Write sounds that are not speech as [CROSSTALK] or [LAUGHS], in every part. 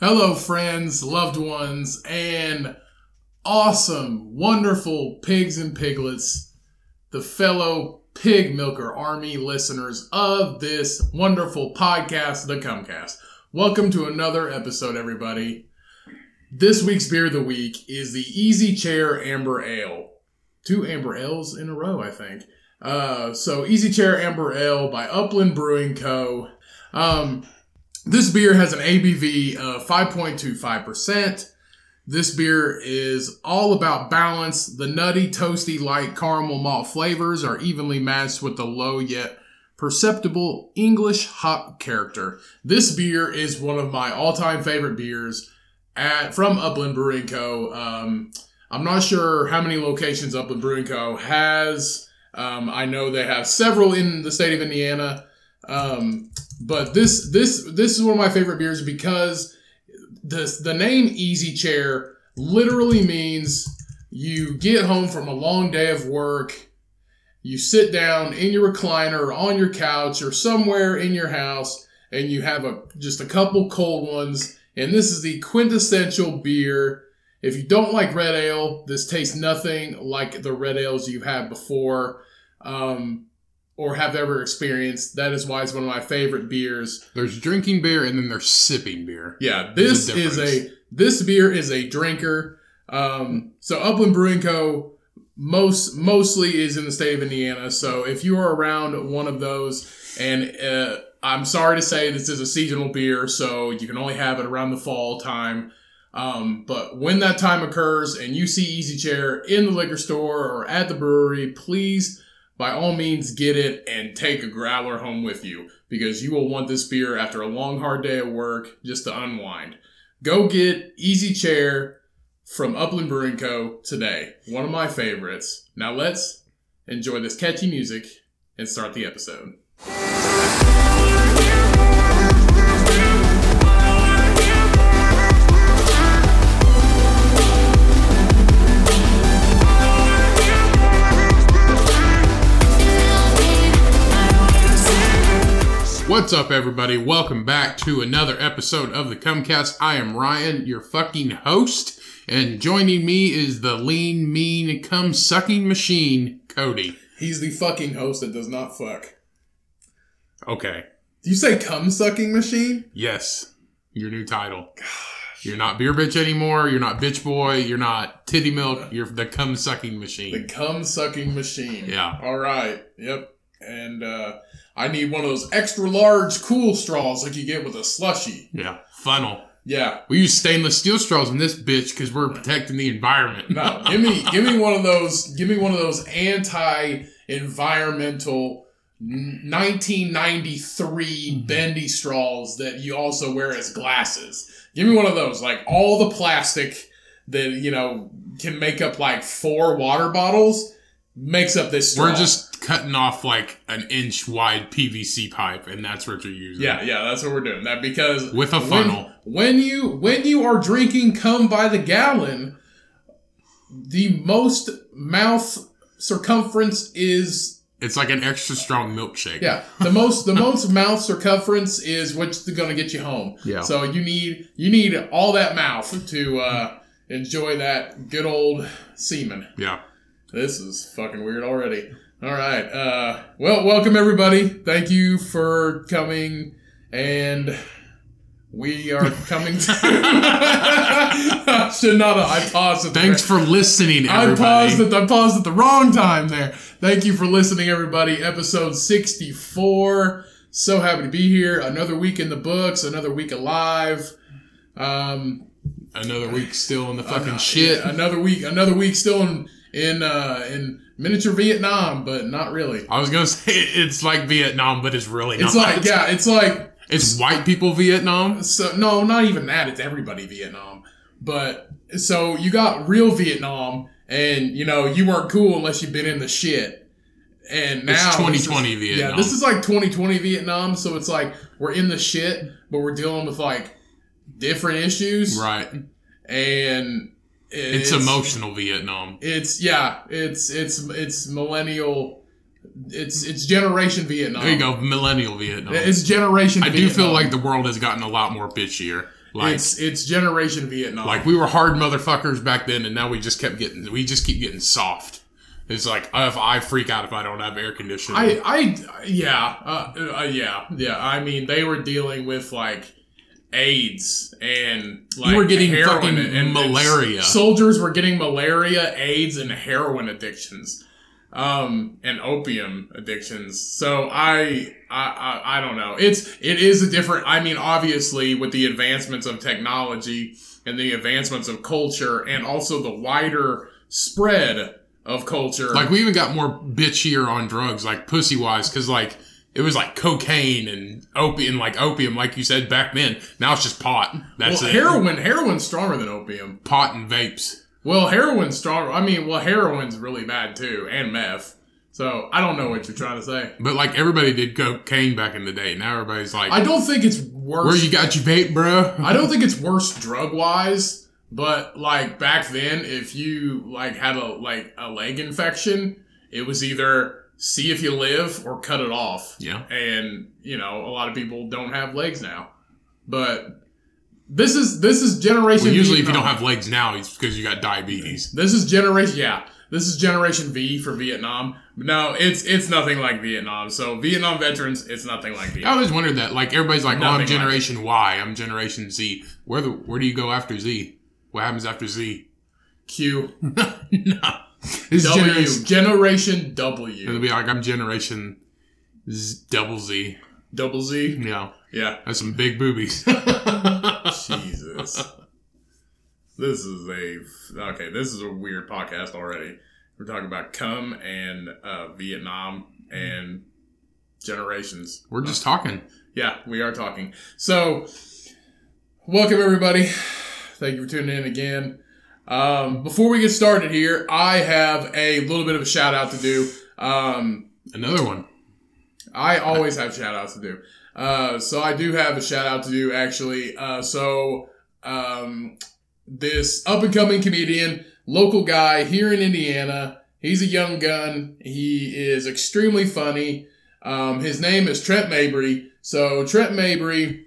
Hello, friends, loved ones, and awesome, wonderful pigs and piglets, the fellow pig milker army listeners of this wonderful podcast, The Cummcast. Welcome to another episode, everybody. This week's beer of the week is the Easy Chair Amber Ale. Two Amber Ales in a row, I think. Uh, so, Easy Chair Amber Ale by Upland Brewing Co. Um, this beer has an ABV of 5.25%. This beer is all about balance. The nutty, toasty, light caramel malt flavors are evenly matched with the low yet perceptible English hop character. This beer is one of my all-time favorite beers at from Upland Brewing Co. Um, I'm not sure how many locations Upland Brewing Co. has. Um, I know they have several in the state of Indiana. Um, but this this this is one of my favorite beers because the the name Easy Chair literally means you get home from a long day of work, you sit down in your recliner or on your couch or somewhere in your house, and you have a just a couple cold ones. And this is the quintessential beer. If you don't like red ale, this tastes nothing like the red ales you've had before. Um, or have ever experienced. That is why it's one of my favorite beers. There's drinking beer and then there's sipping beer. Yeah, this a is a this beer is a drinker. Um, so Upland Brewing Co. most mostly is in the state of Indiana. So if you are around one of those, and uh, I'm sorry to say this is a seasonal beer, so you can only have it around the fall time. Um, but when that time occurs and you see Easy Chair in the liquor store or at the brewery, please by all means get it and take a growler home with you because you will want this beer after a long hard day at work just to unwind. Go get Easy Chair from Upland Brewing Co. today. One of my favorites. Now let's enjoy this catchy music and start the episode. What's up, everybody? Welcome back to another episode of the Cummcast. I am Ryan, your fucking host, and joining me is the lean, mean, cum sucking machine, Cody. He's the fucking host that does not fuck. Okay. Do you say cum sucking machine? Yes. Your new title. You're not beer bitch anymore. You're not bitch boy. You're not titty milk. You're the cum sucking machine. The cum sucking machine. Yeah. All right. Yep. And uh, I need one of those extra large cool straws like you get with a slushy. Yeah. Funnel. Yeah. We use stainless steel straws in this bitch because we're protecting the environment. No, [LAUGHS] give me give me one of those. Give me one of those anti-environmental 1993 mm-hmm. bendy straws that you also wear as glasses. Give me one of those. Like all the plastic that you know can make up like four water bottles makes up this. Straw. We're just cutting off like an inch wide PVC pipe, and that's what you're using. Yeah, yeah, that's what we're doing. That because With a funnel. When, you when you are drinking come by the gallon, the most mouth circumference is It's like an extra strong milkshake. yeah the [LAUGHS] most the most mouth circumference is what's going to get you home. Yeah. So you need you need all that mouth to uh, enjoy that good old semen. Yeah. This is fucking weird already. All right. Uh, well, welcome everybody. Thank you for coming, and we are coming to. I [LAUGHS] should not. Have, I paused. At the Thanks for listening, I everybody. paused at I paused at the wrong time there. Thank you for listening, everybody. Episode sixty four. So happy to be here. Another week in the books. Another week alive. Um, Another week still in the fucking uh, shit. yeah, another week. Another week still in in uh, in miniature Vietnam, but not really. I was gonna [LAUGHS] say it's like Vietnam, but it's really not. It's like yeah, it's like It's white people Vietnam. so no, not even that. It's everybody Vietnam. But so you got real Vietnam, and you know you weren't cool unless you've been in the shit. And now It's this is- 2020 Vietnam. Yeah, this is like 2020 Vietnam. So it's like we're in the shit, but we're dealing with like different issues, Right. and It's, emotional Vietnam. It's yeah, it's it's it's millennial It's it's generation Vietnam. There you go, millennial Vietnam. It's generation. I do feel like the world has gotten a lot more bitchier. Like, it's it's generation Vietnam. like we were hard motherfuckers back then, and now we just kept getting, we just keep getting soft. It's like if I freak out if I don't have air conditioning. I I yeah uh, uh, yeah yeah. I mean, they were dealing with like AIDS and like were getting heroin fucking and, and malaria. Soldiers were getting malaria, AIDS, and heroin addictions, um, and opium addictions. So I. I, I, I don't know. It's it is a different. I mean, obviously, with the advancements of technology and the advancements of culture, and also the wider spread of culture, like we even got more bitchier on drugs, like pussy wise, because like it was like cocaine and opium, like opium, like you said back then. Now it's just pot. That's well, it. heroin. Heroin's stronger than opium. pot and vapes. Well, heroin's stronger. I mean, well, heroin's really bad too, and meth. So I don't know what you're trying to say. But like everybody did cocaine back in the day. Now everybody's like, I don't think it's worse. where you got your vape, bro? [LAUGHS] I don't think it's worse drug wise, but like back then, if you like had a like a leg infection, it was either see if you live or cut it off. Yeah. And you know, a lot of people don't have legs now, but this is this is generation. Well, usually, if you don't have legs now, it's because you got diabetes. This is generation yeah. This is generation V for Vietnam. No, it's it's nothing like Vietnam. So Vietnam veterans, it's nothing like Vietnam. I always wondered that. Like everybody's like, "Oh, I'm like Generation Y. I'm Generation Z." Where the where do you go after Z? What happens after Z? Q [LAUGHS] no, is W generation. generation It'll be like I'm Generation Z, Double Z. double Z. Yeah, Yeah. that's some big boobies. [LAUGHS] Jesus. This is a okay. This is a weird podcast already. We're talking about cum and uh, Vietnam and generations. We're just talking. Yeah, we are talking. So, welcome everybody. Thank you for tuning in again. Um, before we get started here, I have a little bit of a shout out to do. Um, Another one. I always have shout outs to do. Uh, so I do have a shout out to do actually. Uh, so um, this up and coming comedian, local guy here in Indiana. He's a young gun. He is extremely funny. Um, his name is Trent Mabry. So Trent Mabry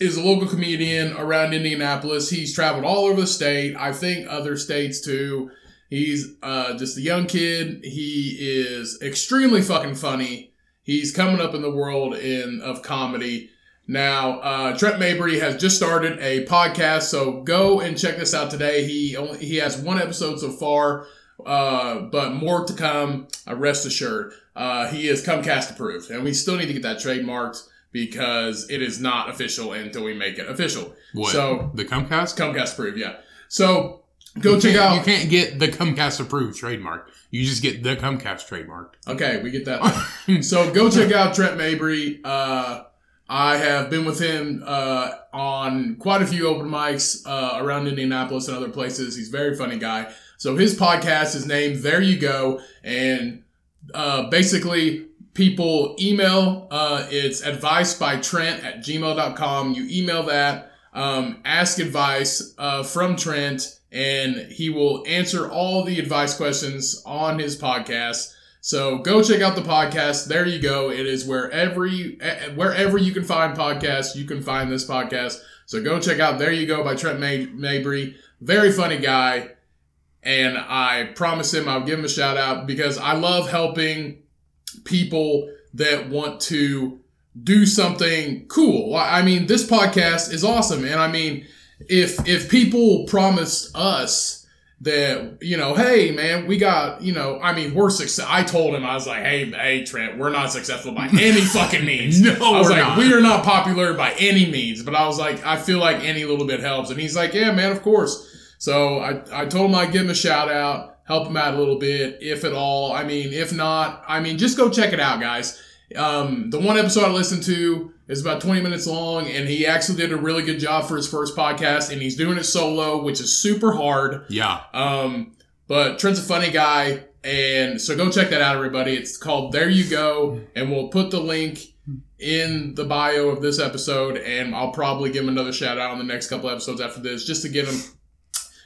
is a local comedian around Indianapolis. He's traveled all over the state. I think other states too. He's uh, just a young kid. He is extremely fucking funny. He's coming up in the world in of comedy. Now, uh, Trent Mabry has just started a podcast, so go and check this out today. He only he has one episode so far, uh, but more to come. Uh, rest assured, uh, he is Comcast approved, and we still need to get that trademarked because it is not official until we make it official. What? So the Comcast. Comcast approved, yeah. So go You check out. You can't get the Comcast approved trademark. You just get the Comcast trademark. Okay, we get that. [LAUGHS] so go check out Trent Mabry. Uh, I have been with him uh, on quite a few open mics uh, around Indianapolis and other places. He's a very funny guy. So his podcast is named There You Go, and uh, basically people email. Uh, it's advice by Trent at gmail.com. You email that, um, ask advice uh, from Trent, and he will answer all the advice questions on his podcast. So go check out the podcast. There you go. It is wherever you, wherever you can find podcasts, you can find this podcast. So go check out There You Go by Trent May- Mabry. Very funny guy. And I promise him I'll give him a shout out because I love helping people that want to do something cool. I mean, this podcast is awesome. And I mean, if, if people promised us that you know, hey man, we got you know, I mean, we're success. I told him I was like, hey, hey Trent, we're not successful by [LAUGHS] any fucking means. No, I was we're like, not. we are not popular by any means. But I was like, I feel like any little bit helps, and he's like, yeah, man, of course. So I I told him I'd give him a shout out, help him out a little bit, if at all. I mean, if not, I mean, just go check it out, guys. Um, the one episode I listened to is about 20 minutes long, and he actually did a really good job for his first podcast, and he's doing it solo, which is super hard. Yeah. Um, but Trent's a funny guy, and so go check that out, everybody. It's called There You Go, and we'll put the link in the bio of this episode, and I'll probably give him another shout out on the next couple episodes after this, just to give him,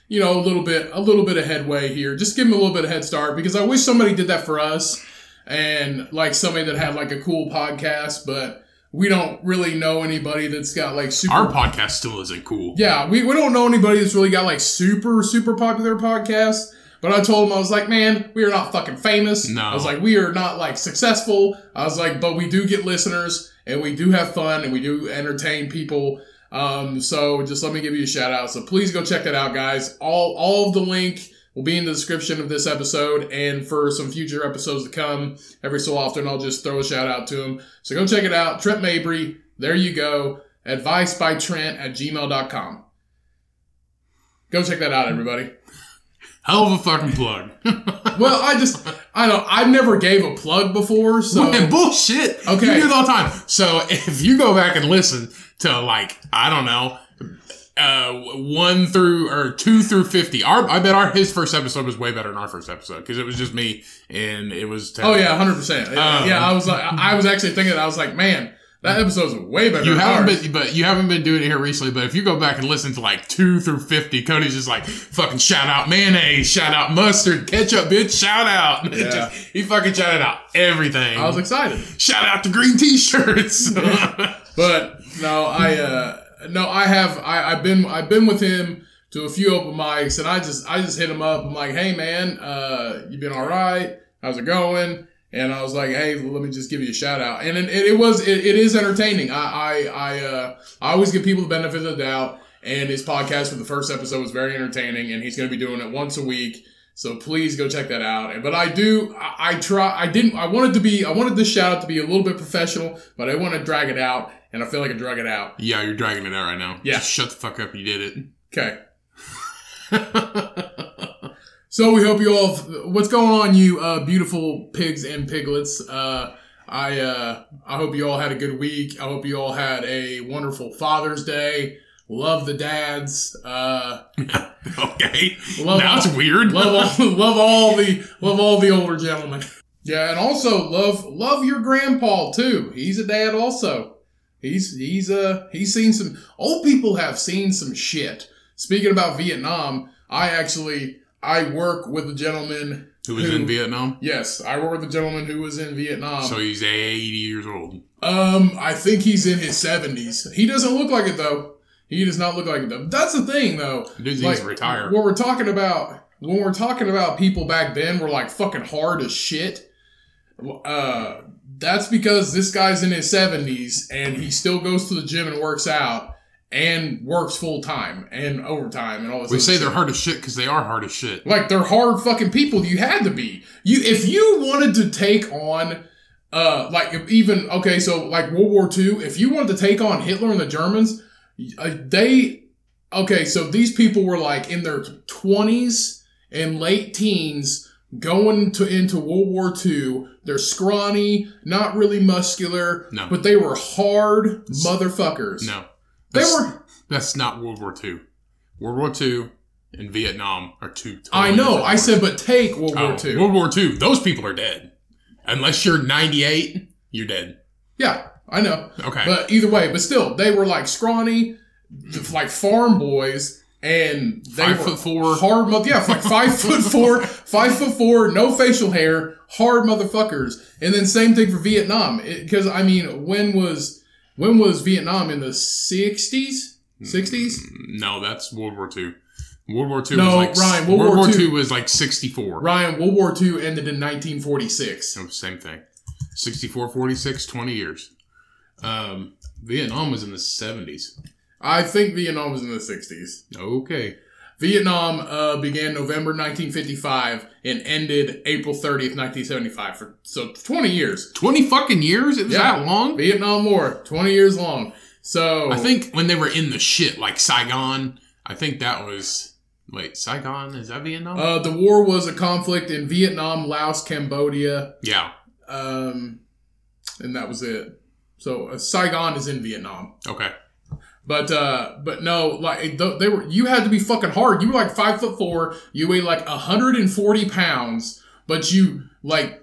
you know, a little bit, a little bit of headway here. Just give him a little bit of head start because I wish somebody did that for us and like somebody that had like a cool podcast, but we don't really know anybody that's got like super. Our podcast still isn't cool. yeah, we, we don't know anybody that's really got like super super popular podcasts. But I told him I was like, man, we are not fucking famous. No. I was like, we are not like successful. I was like, but we do get listeners and we do have fun and we do entertain people. Um, so just let me give you a shout out. So please go check that out, guys. All all of the link will be in the description of this episode and for some future episodes to come. Every so often, I'll just throw a shout out to him. So go check it out. Trent Mabry. There you go. Advice by Trent at gmail.com. Go check that out, everybody. Hell of a fucking plug. [LAUGHS] [LAUGHS] Well, I just, I don't, I never gave a plug before, so. Man, bullshit. Okay. You do it all the time. So if you go back and listen to like, I don't know, uh, one through or two through 50, our, I bet our, his first episode was way better than our first episode because it was just me and it was Oh yeah, hundred percent. Um, Yeah, I was like, I was actually thinking, I was like, man, that episode's way better. You than haven't ours. been, but you haven't been doing it here recently. But if you go back and listen to like two through fifty, Cody's just like fucking shout out mayonnaise, shout out mustard, ketchup, bitch, shout out. [LAUGHS] Yeah. just- he fucking shouted out everything. I was excited, shout out to green t-shirts. [LAUGHS] [LAUGHS] but no, I, uh, no, I have, I, I've been, I've been with him to a few open mics, and I just, I just hit him up. I'm like, hey man, uh, you been all right? How's it going? And I was like, hey, let me just give you a shout out. And it, it was, it, it is entertaining. I, I, I, uh, I always give people the benefit of the doubt. And his podcast for the first episode was very entertaining, and he's going to be doing it once a week. So please go check that out. And- But I do, I, I try, I didn't, I wanted to be, I wanted this shout out to be a little bit professional, but I want to drag it out, and I feel like I drag it out. yeah, you're dragging it out right now. Yeah. Just shut the fuck up. You did it. Okay. [LAUGHS] So we hope you all. What's going on, you uh, beautiful pigs and piglets? Uh, I uh, I hope you all had a good week. I hope you all had a wonderful Father's Day. Love the dads. Uh, [LAUGHS] okay. Love all- it's weird. love all [LAUGHS] love all the love all the older gentlemen. Yeah, and also love love your grandpa too. He's a dad also. He's he's uh he's seen some old people have seen some shit. Speaking about Vietnam, I actually I work with a gentleman Who was in Vietnam? Yes, I work with a gentleman who was in Vietnam. So he's 80 years old. Um, I think he's in his seventies. He doesn't look like it though. He does not look like it though. That's the thing though. Dude needs Like, to retire. When we're talking about when we're talking about people back then were like fucking hard as shit. Uh, that's because this guy's in his seventies and he still goes to the gym and works out and works full time and overtime and all this. We say shit. they're hard as shit because they are hard as shit. Like they're hard fucking people. You had to be. You if you wanted to take on uh like even okay, so like World War II, if you wanted to take on Hitler and the Germans, uh, they okay, so these people were like in their 20s and late teens going to into World War II. They're scrawny, not really muscular, No. but they were hard motherfuckers. No. They That's- were That's not World War II. World War II and Vietnam are two. Totally I know. I said but take World Oh, War II. World War II. Those people are dead. Unless you're 98, you're dead. Yeah, I know. Okay. But either way, but still, they were like scrawny, like farm boys, and they Five were foot four. hard. Mo- yeah, like five [LAUGHS] foot four, five foot four, no facial hair, hard motherfuckers. And then same thing for Vietnam, because I mean, when was when was Vietnam in the sixties? Sixties? no, that's World War II. World War II No, was like Ryan, World World War War II II was like 64. Ryan, World War II ended in nineteen forty six. No, same thing. 64, 46, 20 years. Um, Vietnam was in the 70s. I think Vietnam was in the sixties. Okay. Vietnam uh, began November 1955 and ended April 30th, 1975. For so 20 years. 20 fucking years? It was Yeah. that long? Vietnam War, 20 years long. So I think when they were in the shit, like Saigon, I think that was. Wait, Saigon? Is that Vietnam? uh, the war was a conflict in Vietnam, Laos, Cambodia, yeah. um, and that was it. So uh, Saigon is in Vietnam. Okay. But uh, but no, like they were. You had to be fucking hard. You were like five foot four. You weighed like hundred and forty pounds. But you like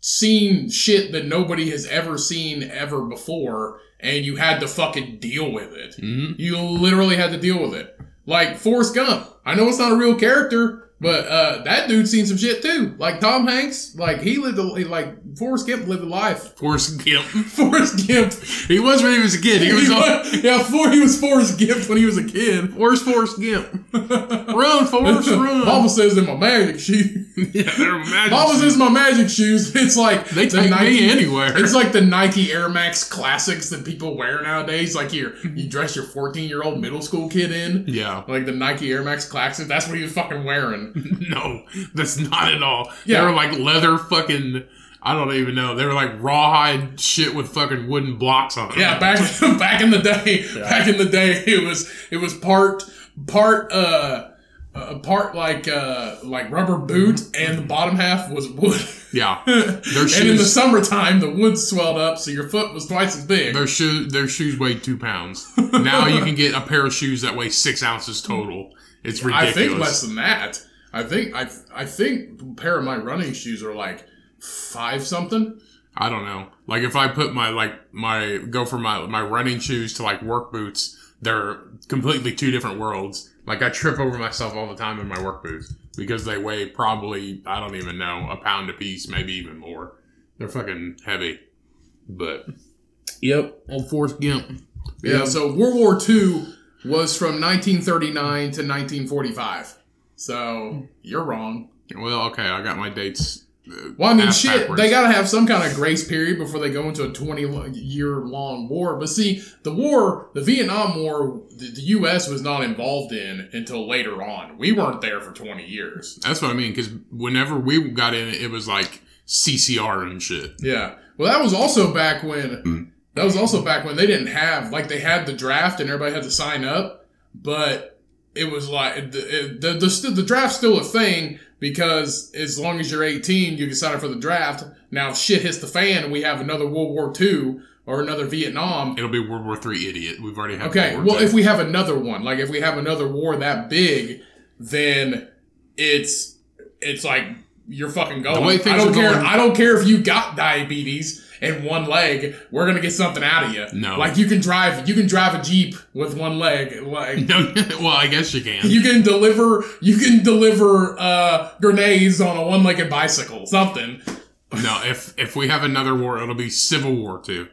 seen shit that nobody has ever seen ever before, and you had to fucking deal with it. hmm You literally had to deal with it. Like Forrest Gump. I know it's not a real character, But uh, that dude seen some shit too. Like Tom Hanks, like he lived a like Forrest Gump lived a life. Forrest Gump. [LAUGHS] Forrest Gump. He was when he was a kid. He was all, yeah, before he was Forrest Gump when he was a kid. Where's Forrest Gump? [LAUGHS] Run, Forrest, run. Mama says in my magic shoes. [LAUGHS] yeah, they're magic Mama shoes. says my magic shoes. It's like They the take me anywhere. It's like the Nike Air Max classics that people wear nowadays. Like you, you dress your fourteen year old middle school kid in. Yeah. Like the Nike Air Max classics. That's what he was fucking wearing. [LAUGHS] No, that's not at all. Yeah. They were like leather fucking. I don't even know. They were like rawhide shit with fucking wooden blocks on it. Yeah, back [LAUGHS] back in the day, back in the day, it was it was part part uh. Uh, part like uh like rubber boot and the bottom half was wood Yeah. [LAUGHS] Their and in the shoes. summertime the wood swelled up so your foot was twice as big Their shoe, their shoes weigh two pounds. Now you can get a pair of shoes that weigh six ounces total. It's ridiculous. I think less than that. I think I I think a pair of my running shoes are like five something. I don't know. Like if I put my like my go for my my running shoes to like work boots, they're completely two different worlds. Like I trip over myself all the time in my work boots because they weigh probably I don't even know a pound a piece, maybe even more. They're fucking heavy. But Yep. old Forrest Gump. Yeah. So World War II was from 1939 to 1945. So you're wrong. Well, okay, I got my dates. uh, Well, I mean, shit. backwards. They gotta have some kind of grace period before they go into a 20 year long war. But see, the war, the Vietnam War, the, the U.S. was not involved in until later on. We weren't there for 20 years. That's what I mean. Because whenever we got in it, it was like CCR and shit. Yeah. Well, that was also back when that was also back when they didn't have like they had the draft and everybody had to sign up, but it was like the it- the the, the draft's still a thing because as long as you're 18, you can sign up for the draft. Now, if shit hits the fan and we have another World War II or another Vietnam. It'll be World War Three, idiot. We've already had. Okay, well, if we have another one, like if we have another war that big, then it's it's like you're fucking going. I don't are care. going- I don't care if you got diabetes and one leg. We're gonna get something out of you. No. like you can drive. You can drive a jeep with one leg. Like no, [LAUGHS] well, I guess you can. you can deliver. You can deliver uh, grenades on a one-legged bicycle. Something. No, if if we have another war, it'll be Civil War Two.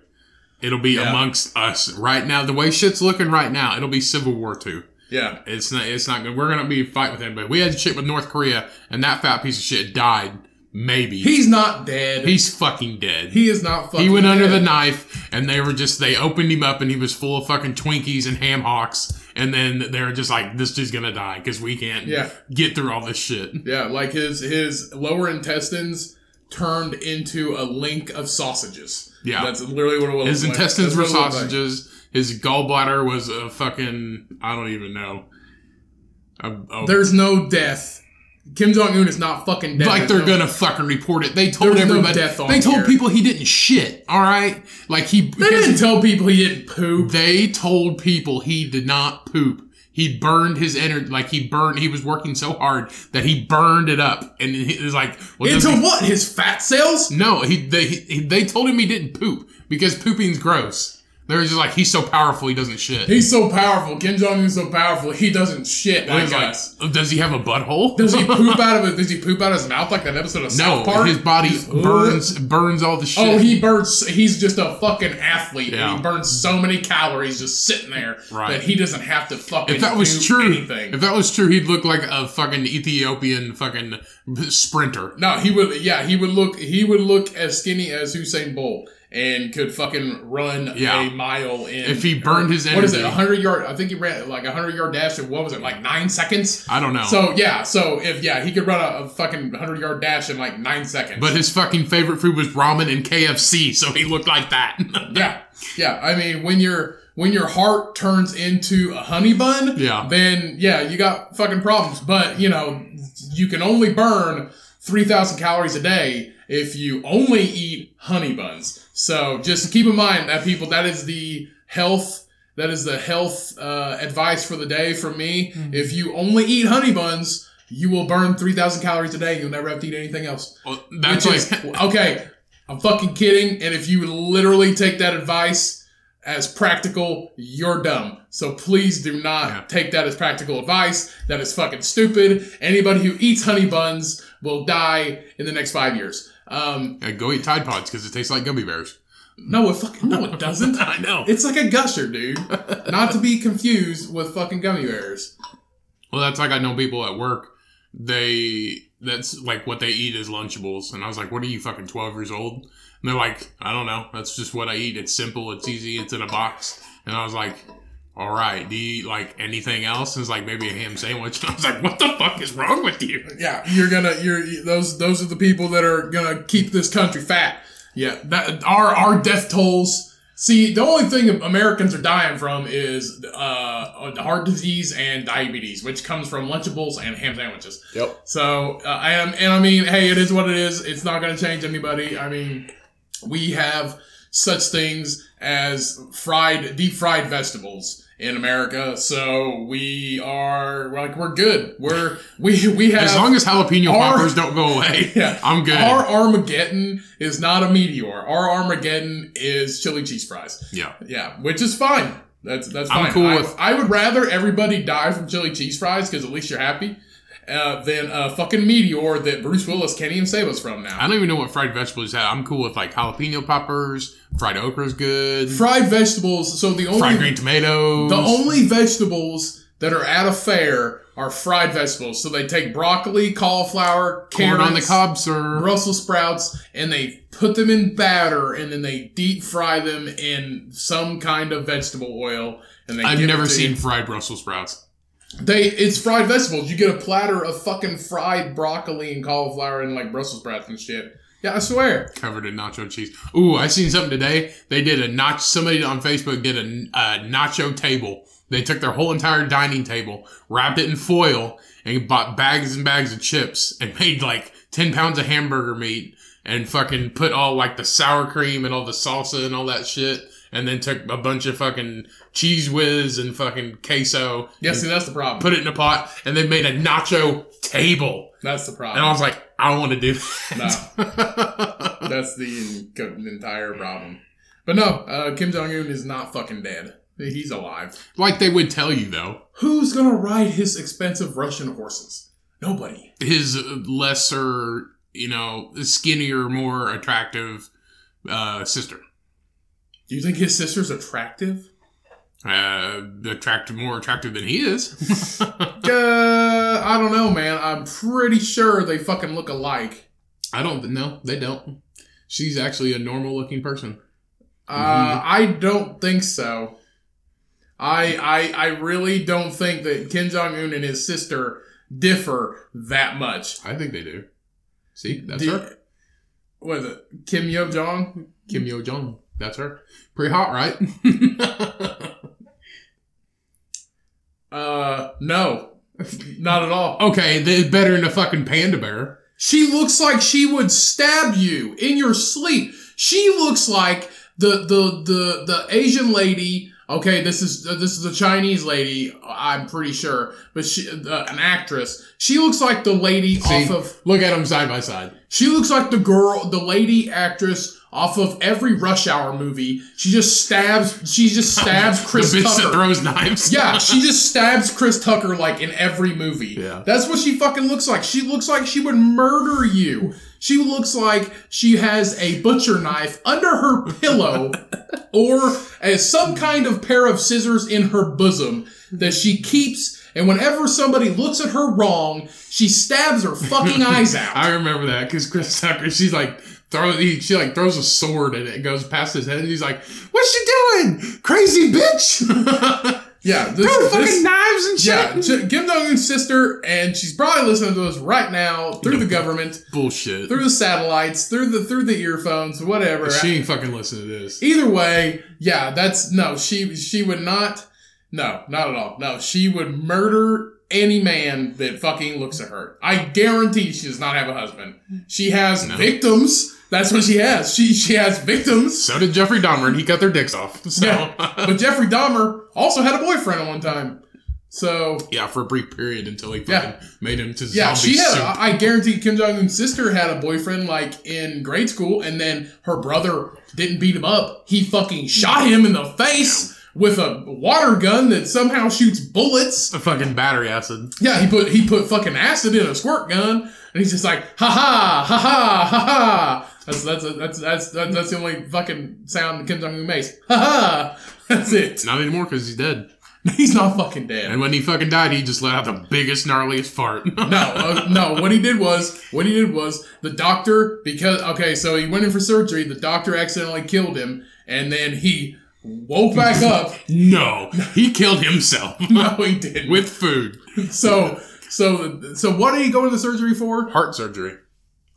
It'll be Yeah. amongst us right now. The way shit's looking right now, it'll be Civil War Two. Yeah. It's not. It's not good. We're gonna be fighting with anybody. We had shit with North Korea, and that fat piece of shit died. Maybe He's not dead. he's fucking dead. he is not fucking. He went under dead. the knife, and they were just they opened him up, and he was full of fucking Twinkies and ham hocks. And then they were just like, "This dude's gonna die because we can't Yeah. get through all this shit." Yeah, like his his lower intestines turned into a link of sausages. Yeah. that's literally what it was. His like. intestines That's were looked like. sausages. His gallbladder was a fucking I don't even know. A, a- There's no death. Kim Jong Un is not fucking dead. like they're no- gonna fucking report it. They told There's no everybody. death on they told here. people he didn't shit. All right, like he. They didn't tell people he didn't poop. They told people he did not poop. He burned his energy, like he burned. He was working so hard that he burned it up, and he was like, well, Into what? His fat cells? No, he they he, they told him he didn't poop because pooping's gross. They were just like, he's so powerful, he doesn't shit. He's so powerful. Kim Jong Un's so powerful. He doesn't shit. That guys. like, does he have a butthole? Does he [LAUGHS] poop out of it? Does he poop out of his mouth like that episode of No, South Park? his body He's- burns burns all the oh, shit. Oh, he burns. He's just a fucking athlete. Yeah. And he burns so many calories just sitting there Right. that he doesn't have to fucking if that was do true, anything. if that was true, he'd look like a fucking Ethiopian fucking sprinter. no, he would. Yeah, he would look. He would look as skinny as Usain Bolt and could fucking run Yeah. a mile in. If he burned his energy, what is it? hundred yard. I think he ran like a hundred yard dash in what was it? Like nine seconds. I don't know. So yeah, so if yeah, he could run a, a fucking hundred yard dash in like nine seconds. but his fucking favorite food was ramen and KFC, so he looked like that. [LAUGHS] Yeah, yeah. I mean, when your when your heart turns into a honey bun, Yeah. then yeah, you got fucking problems. But you know, you can only burn three thousand calories a day if you only eat honey buns. So just keep in mind that people, that is the health. That is the health uh, advice for the day from me. If you only eat honey buns, you will burn 3,000 calories a day. You'll never have to eat anything else. Well, that's Which like is- [LAUGHS] okay, I'm fucking kidding. And if you literally take that advice as practical, you're dumb. So please do not Yeah. take that as practical advice. That is fucking stupid. Anybody who eats honey buns will die in the next five years. Um, Uh, go eat Tide Pods because it tastes like gummy bears. no, it fucking no, it doesn't. [LAUGHS] I know. It's like a gusher, dude. Not to be confused with fucking gummy bears. Well, that's like I know people at work. They that's like what they eat is Lunchables, and I was like, "What are you fucking twelve years old?" And they're like, "I don't know. That's just what I eat. It's simple. It's easy. It's in a box." And I was like, "All right. Do you eat like anything else?" It's like maybe a ham sandwich. And [LAUGHS] I was like, "What the fuck is wrong with you?" Yeah, you're gonna you're those those are the people that are gonna keep this country fat. Yeah, that our our death tolls. See, the only thing Americans are dying from is uh, heart disease and diabetes, which comes from Lunchables and ham sandwiches. Yep. So, uh, and, and I mean, hey, it is what it is. It's not going to change anybody. I mean, we have such things as fried, deep fried vegetables in America, so we are like we're good. We're we we have As long as jalapeno Our- poppers don't go away, [LAUGHS] yeah. I'm good. Our Armageddon is not a meteor. Our Armageddon is chili cheese fries. yeah. Yeah, which is fine. That's that's fine. I'm cool I, with- I would rather everybody die from chili cheese fries because at least you're happy, uh, than a fucking meteor that Bruce Willis can't even save us from now. I don't even know what fried vegetables have. I'm cool with like jalapeno poppers. Fried okra's good. Fried vegetables. So the only fried green tomatoes. the only vegetables that are at a fair are fried vegetables. So they take broccoli, cauliflower, corn carrots, on the cob, sir. Brussels sprouts, and they put them in batter, and then they deep fry them in some kind of vegetable oil. And they I've never seen you. fried Brussels sprouts. They it's fried vegetables. You get a platter of fucking fried broccoli and cauliflower and like Brussels sprouts and shit. Yeah, I swear. covered in nacho cheese. Ooh, I seen something today. They did a notch. Somebody on Facebook did a, a nacho table. They took their whole entire dining table, wrapped it in foil, and bought bags and bags of chips, and [LAUGHS] made like ten pounds of hamburger meat, and fucking put all like the sour cream and all the salsa and all that shit, and then took a bunch of fucking cheese whiz and fucking queso, Yeah, see that's the problem. put it in a pot, and they made a nacho table. That's the problem. And. I was like, I don't want to do No, that. [LAUGHS] that's the en- entire problem. But no, uh, Kim Jong Un is not fucking dead. He's alive. like they would tell you though. Who's gonna ride his expensive Russian horses? Nobody. his lesser, you know, skinnier, more attractive uh, sister. Do you think his sister's attractive? Uh, attractive, more attractive than he is. [LAUGHS] Uh, I don't know, man. I'm pretty sure they fucking look alike. I don't know. They don't. She's actually a normal looking person. Uh, I don't think so. I, I I really don't think that Kim Jong Un and his sister differ that much. I think they do. See, that's Do- her. What is it? Kim Yo Jong? Kim Yo Jong. That's her. Pretty hot, right? [LAUGHS] Uh, no, not at all. okay, better than a fucking panda bear. She looks like she would stab you in your sleep. She looks like the the the the Asian lady. Okay, this is uh, this is a Chinese lady. I'm pretty sure, but she uh, an actress. She looks like the lady See, off of. look at them side by side. She looks like the girl, the lady actress off of every Rush Hour movie. She just stabs. She just [LAUGHS] stabs Chris the bitch Tucker. that throws knives. Yeah, she [LAUGHS] just stabs Chris Tucker like in every movie. Yeah. That's what she fucking looks like. She looks like she would murder you. She looks like she has a butcher knife under her pillow [LAUGHS] or as some kind of pair of scissors in her bosom that she keeps and whenever somebody looks at her wrong, she stabs her fucking eyes out. I remember that because Chris Tucker, she's like throw he, she like throws a sword and it goes past his head and he's like, "What's she doing, crazy bitch? [LAUGHS] Yeah, this, Throw fucking this- knives and shit." yeah, Kim Jong Un's sister, and she's probably listening to us right now through the government. Bullshit. through the satellites, through the through the earphones, whatever. She ain't fucking listen to this. Either way, yeah, that's no. She she would not. No, not at all. No, she would murder any man that fucking looks at her. I guarantee she does not have a husband. She has No. victims. That's what she has. She she has victims. So did Jeffrey Dahmer, and he cut their dicks off. [LAUGHS] So Yeah, but Jeffrey Dahmer also had a boyfriend at one time. So Yeah, for a brief period until he Yeah. fucking made him to yeah, zombie she had. soup. I I guarantee Kim Jong Un's sister had a boyfriend like in grade school, and then her brother didn't beat him up. He fucking shot him in the face with a water gun that somehow shoots bullets. a fucking battery acid. Yeah, he put he put fucking acid in a squirt gun, and he's just like ha ha ha ha ha ha. That's that's that's that's that's, the only fucking sound Kim Jong Un makes. Ha ha. That's it. Not anymore because he's dead. [LAUGHS] He's not fucking dead. And when he fucking died, he just let out the biggest, gnarliest fart. [LAUGHS] No, uh, no. What he did was, what he did was, the doctor because okay, so he went in for surgery. The doctor accidentally killed him, and then he woke back [LAUGHS] up. no, he killed himself No, he didn't. with food. so, so, so, what did he go to the surgery for? Heart surgery.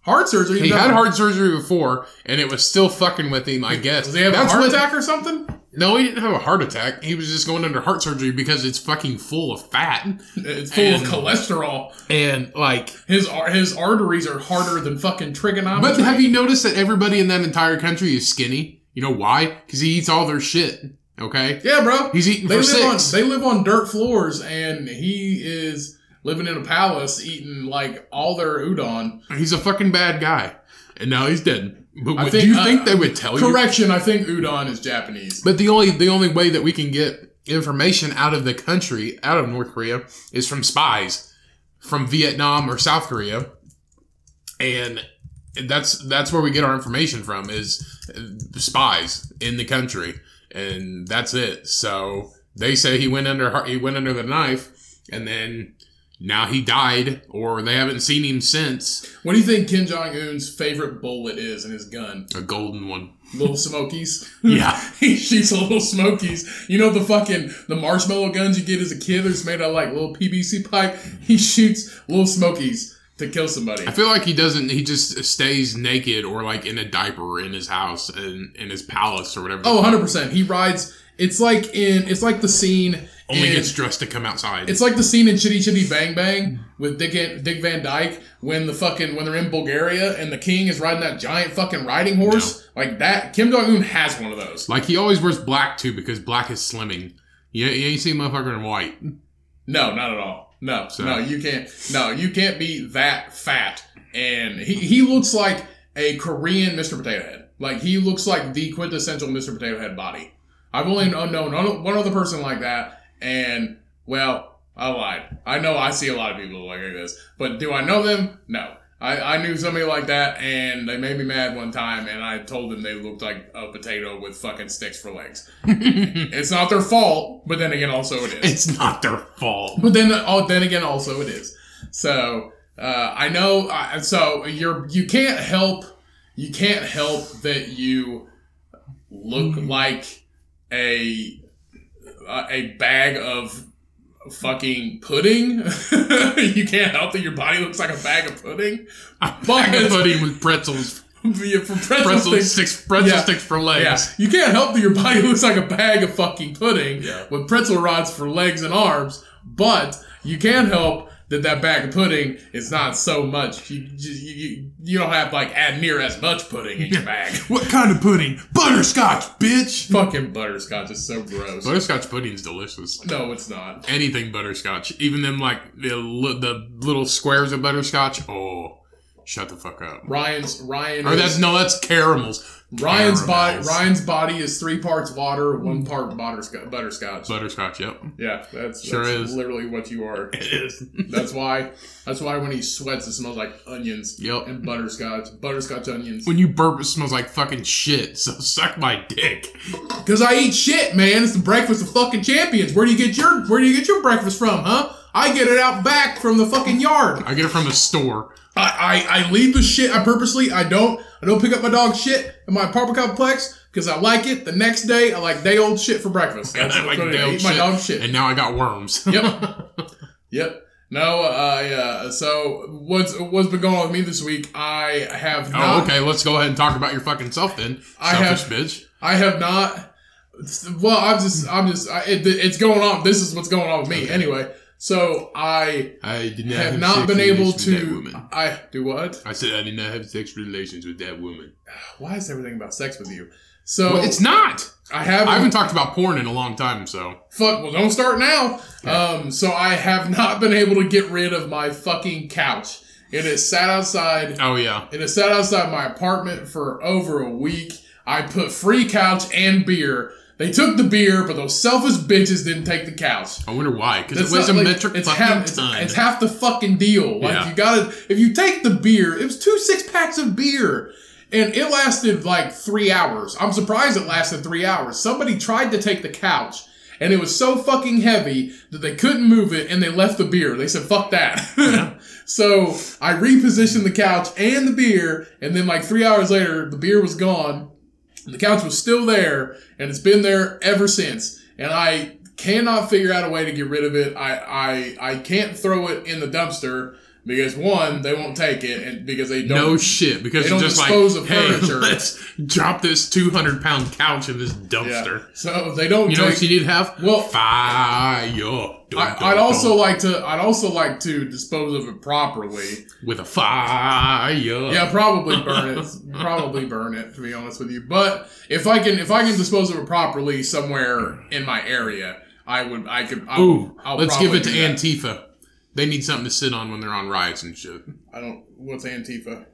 Heart surgery. He No. had heart surgery before, and it was still fucking with him. I guess. Does he have That's a heart what- attack or something? No, he didn't have a heart attack. He was just going under heart surgery because it's fucking full of fat It's full And- of cholesterol. and like. His his arteries are harder than fucking trigonometry. But have you noticed that everybody in that entire country is skinny? You know why? Because he eats all their shit. Okay, yeah, bro. he's eating they for live on they live on dirt floors, and he is living in a palace eating like all their udon. He's a fucking bad guy, and now he's dead. But what- think- do you uh, think they would tell you? Correction, I think udon is Japanese. But the only the only way that we can get information out of the country, out of North Korea, is from spies from Vietnam or South Korea, and that's that's where we get our information from is spies in the country, and that's it. So they say he went under he went under the knife, and then now he died, or they haven't seen him since. What do you think Kim Jong Un's favorite bullet is in his gun? A golden one. Little Smokies. [LAUGHS] Yeah. [LAUGHS] he shoots little Smokies. You know the fucking the marshmallow guns you get as a kid that's made out of like little PVC pipe. He shoots little Smokies to kill somebody. I feel like he doesn't. He just stays naked or like in a diaper in his house and in his palace or whatever. Oh, 100 percent. He rides. It's like in. It's like the scene. Only in, gets dressed to come outside. It's like the scene in Chitty Chitty Bang Bang with Dick Dick Van Dyke when the fucking when they're in Bulgaria and the king is riding that giant fucking riding horse like that. Kim Jong Un has one of those. like he always wears black too because black is slimming. You, you ain't see a motherfucker in white. No, not at all. No, So- no, you can't. No, you can't be that fat. And he he looks like a Korean Mr. Potato Head. Like he looks like the quintessential Mr. Potato Head body. I've only known one other person like that, and well, I lied. I know I see a lot of people like this, but do I know them? No. I, I knew somebody like that, and they made me mad one time, and I told them they looked like a potato with fucking sticks for legs. [LAUGHS] it's not their fault, but then again, also it is. It's not their fault. But then, oh, then again, also it is. So uh, I know. Uh, so you're you can't help you can't help that you look like a a bag of fucking pudding. [LAUGHS] you can't help that your body looks like a bag of pudding. [LAUGHS] A Bag of pudding with pretzels. [LAUGHS] Yeah, for pretzel, Pretzel sticks. sticks. Pretzel Yeah. sticks for Yeah, you can't help that your body looks like a bag of fucking pudding Yeah. with pretzel rods for legs and arms, but you can help that that bag of pudding is not so much. You you, you, you don't have like add near as much pudding in your bag. What kind of pudding? Butterscotch, bitch. fucking butterscotch is so gross. Butterscotch pudding is delicious. no, it's not. Anything butterscotch, even them like the the little squares of butterscotch. Oh, shut the fuck up. Ryan's Ryan. Or is- that's no, that's caramels. Ryan's body. Ryan's body is three parts water, one part butterscotch. Butterscotch. Butterscotch. Yep, Yeah, that's, Sure that's is. literally what you are. it is. [LAUGHS] That's why. That's why when he sweats, it smells like onions. Yep. And butterscotch. Butterscotch onions. When you burp, it smells like fucking shit. So [LAUGHS] suck my dick. Because I eat shit, man. It's the breakfast of fucking champions. Where do you get your Where do you get your breakfast from, huh? I get it out back from the fucking yard. I get it from the store. I, I, I leave the shit. I purposely I don't I don't pick up my dog shit in my apartment complex because I like it. The next day I like day old shit for breakfast. That's I like day old eat my shit. dog shit. And now I got worms. [LAUGHS] Yep. yep. No, uh, yeah. So what's what's been going on with me this week? I have oh, okay. Let's go ahead and talk about your fucking self then. I Selfish have- bitch. I have not. Well, I'm just, I'm just, I, it, it's going on. This is what's going on with me anyway. So I I did not have have not been able relations with that to. woman. I do what? I said I did not have sex relations with that woman. [SIGHS] Why is everything about sex with you? So Well, it's not. I haven't. I haven't talked about porn in a long time, so Fuck. Well, don't start now. Um. So I have not been able to get rid of my fucking couch. It has sat outside. oh yeah. It has sat outside my apartment for over a week. I put free couch and beer. They took the beer, but those selfish bitches didn't take the couch. I wonder why. Because it weighs a like, metric it's fucking half, it's, ton. it's half the fucking deal. Like Yeah. you gotta, if you take the beer, it was two six packs of beer, and it lasted like three hours. I'm surprised it lasted three hours. Somebody tried to take the couch, and it was so fucking heavy that they couldn't move it, and they left the beer. They said, "Fuck that." [LAUGHS] so I repositioned the couch and the beer, and then like three hours later, the beer was gone. The couch was still there, and it's been there ever since. And I cannot figure out a way to get rid of it. I I, I can't throw it in the dumpster because one, they won't take it, and because they don't. no shit. Because They don't just like, dispose of hey, furniture." let's drop this 200 pound couch in this yeah. dumpster. So they don't. You know take, what you need to have? Well- fire. Dun, I, I'd also dun. like to. I'd also like to dispose of it properly. with a fire. Yeah, probably burn it. probably burn it. To be honest with you, but if I can, if I can dispose of it properly somewhere in my area, I would. I could. I, Ooh, I'll let's give it to. Antifa. They need something to sit on when they're on riots and shit. I don't. What's Antifa?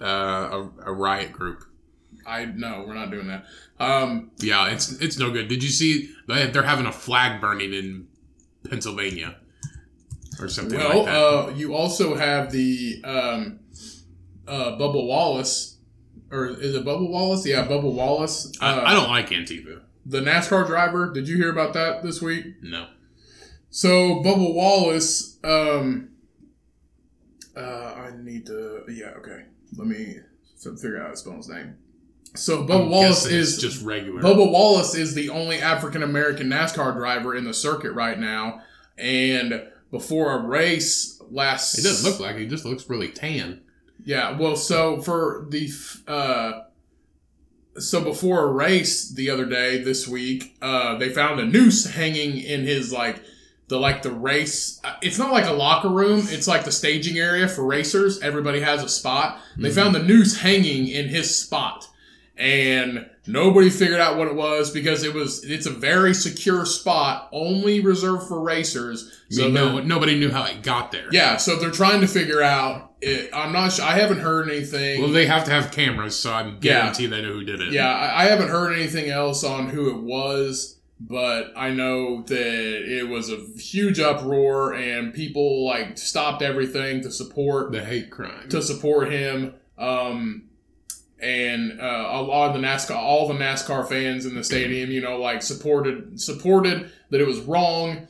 Uh, a, a riot group. I no, we're not doing that. Um, Yeah, it's it's no good. Did you see they, they're having a flag burning in Pennsylvania or something well, like that? uh, you also have the um, uh, Bubba Wallace, or is it Bubba Wallace? Yeah, Bubba Wallace. Uh, I, I don't like Antifa. the NASCAR driver. Did you hear about that this week? No. So Bubba Wallace. Um, uh, I need to. Yeah, okay. Let me figure out how to spell his name. So Bubba I'm Wallace is just regular. Bubba Wallace is the only African American NASCAR driver in the circuit right now, and before a race last, it doesn't look like it. He just looks really tan. Yeah, well, so for the uh, so before a race the other day this week, uh, they found a noose hanging in his like the like the race. uh, It's not like a locker room. It's like the staging area for racers. Everybody has a spot. They Mhm. found the noose hanging in his spot, and nobody figured out what it was because it was. It's a very secure spot, only reserved for racers. I mean, no, nobody knew how it got there. yeah, so they're trying to figure out. It, I'm not. sure. I haven't heard anything. Well, they have to have cameras, so I Yeah. guarantee they know who did it. yeah, I, I haven't heard anything else on who it was, but I know that it was a huge uproar and people like stopped everything to support The hate crime. to support him. Um, and uh, a lot of the NASCAR, all the NASCAR fans in the stadium, you know, like supported supported that it was wrong.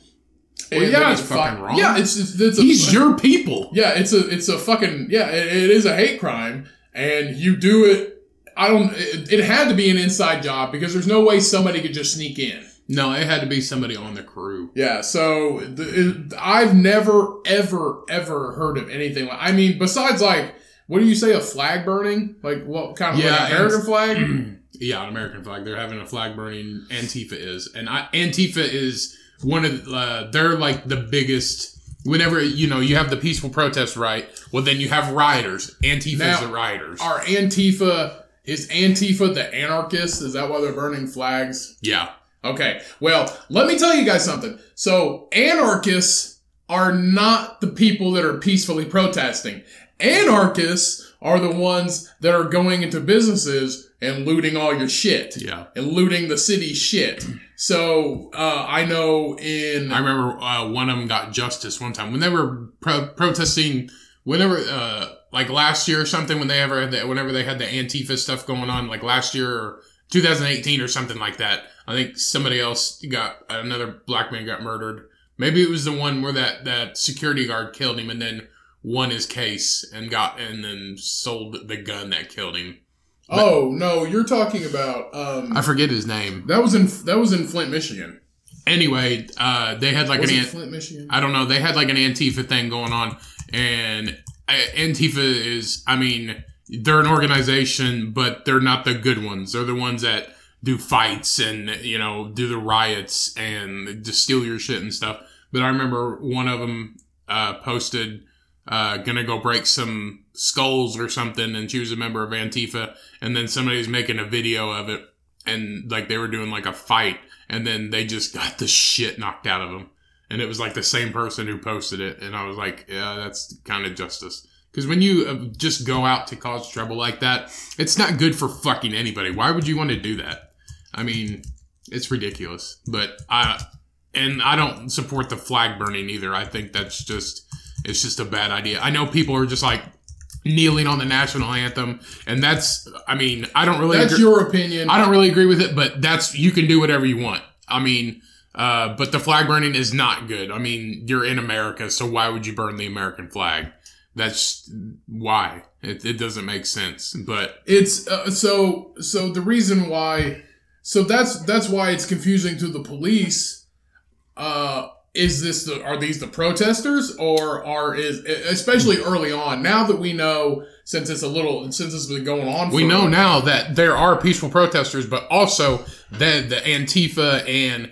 Well, yeah, it's fi- fucking wrong. Yeah, it's it's, it's a, He's your people. yeah, it's a it's a fucking yeah. It, it is a hate crime, and you do it. I don't. It, it had to be an inside job because there's no way somebody could just sneak in. No, it had to be somebody on the crew. Yeah. So the, it, I've never ever ever heard of anything like. I mean, besides like, what do you say? A flag burning? Like what kind of Yeah, like American flag? [CLEARS THROAT] Yeah, an American flag. They're having a flag burning. Antifa is, and I, Antifa is one of. The, uh, they're like the biggest. Whenever you know you have the peaceful protest, right? Well, then you have rioters. Antifa is the rioters. Are Antifa is Antifa the anarchists? Is that why they're burning flags? yeah, Okay. Well, let me tell you guys something. So, anarchists are not the people that are peacefully protesting. Anarchists are the ones that are going into businesses and looting all your shit yeah. and looting the city shit. So, uh, I know in I remember uh, one of them got justice one time when they were pro- protesting. Whenever, uh, like last year or something, when they ever had the, whenever they had the Antifa stuff going on, like last year or 2018 or something like that. I think somebody else got another black man got murdered. Maybe it was the one where that that security guard killed him and then won his case and got and then sold the gun that killed him. oh no, you're talking about um I forget his name. that was in that was in Flint, Michigan. Anyway, uh, they had like Was an it Flint, Michigan? I don't know. They had like an Antifa thing going on, and uh, Antifa is, I mean, they're an organization, but they're not the good ones. They're the ones that do fights and you know do the riots and just steal your shit and stuff. but I remember one of them uh, posted uh, gonna go break some skulls or something, and she was a member of Antifa, and then somebody was making a video of it, and like they were doing like a fight, and then they just got the shit knocked out of them, and it was like the same person who posted it, and I was like, yeah, that's kind of justice. Because when you uh, just go out to cause trouble like that, it's not good for fucking anybody. Why would you want to do that? I mean, it's ridiculous. But I, and I don't support the flag burning either. I think that's just, it's just a bad idea. I know people are just like kneeling on the national anthem, and that's, I mean, I don't really. That's agree- your opinion. I don't really agree with it, but that's you can do whatever you want. I mean, uh, but the flag burning is not good. I mean, you're in America, so why would you burn the American flag? That's why it, it doesn't make sense. But It's uh, so so the reason why so that's that's why it's confusing to the police. Uh, is this the are these the protesters or are is especially early on now that we know since it's a little since it's been going on we know now that there are peaceful protesters, but also that the Antifa and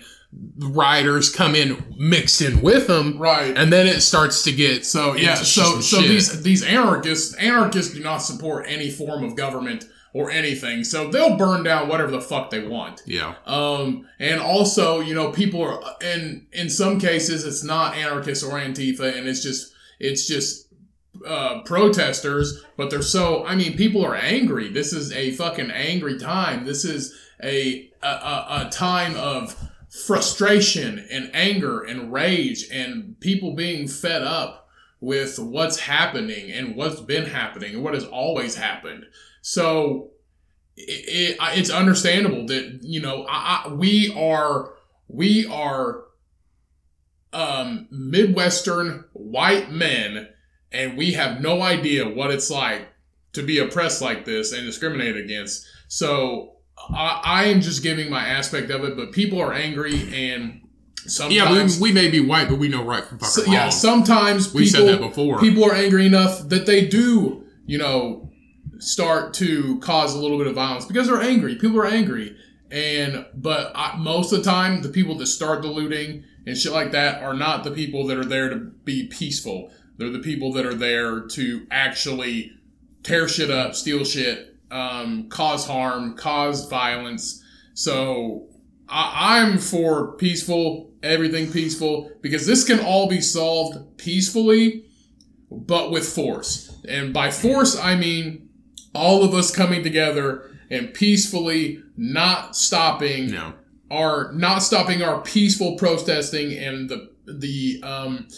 rioters come in mixed in with them, right and then it starts to get So yeah, so so shit. these these anarchists anarchists do not support any form of government or anything. So they'll burn down whatever the fuck they want. yeah Um, and also, you know, people are, and in some cases, it's not anarchists or Antifa, and it's just, it's just, uh, protesters, but they're so, I mean, people are angry. This is a fucking angry time. This is a, a, a, a time of frustration and anger and rage and people being fed up with what's happening and what's been happening and what has always happened. So it, it, it's understandable that you know I, I, we are we are um, midwestern white men and we have no idea what it's like to be oppressed like this and discriminated against so I, I am just giving my aspect of it but people are angry and sometimes yeah. We, we may be white, but we know right from fucking so- yeah sometimes we people, said that before. people are angry enough that they do, you know, start to cause a little bit of violence because they're angry. People are angry, and but I, most of the time, the people that start the looting and shit like that are not the people that are there to be peaceful. They're the people that are there to actually tear shit up, steal shit, um, cause harm, cause violence. So I, I'm for peaceful, everything peaceful, because this can all be solved peacefully, but with force. And by force, I mean all of us coming together and peacefully not stopping no. our not stopping our peaceful protesting and the the um,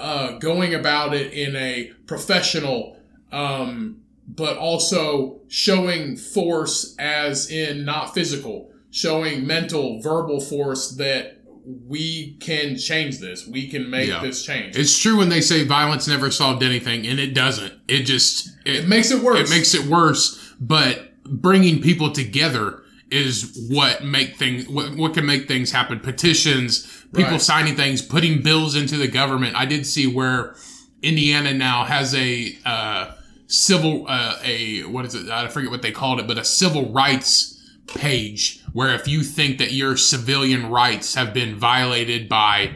uh, going about it in a professional um, but also showing force as in not physical showing mental verbal force that we can change this we can make Yeah. this change It's true when they say violence never solved anything, and it doesn't. It just it makes it worse it makes it worse. But bringing people together is what make things what, what can make things happen. Petitions, people Right. signing things, putting bills into the government. I did see where Indiana now has a uh, civil uh, a what is it? I forget what they called it, but a civil rights page where if you think that your civilian rights have been violated by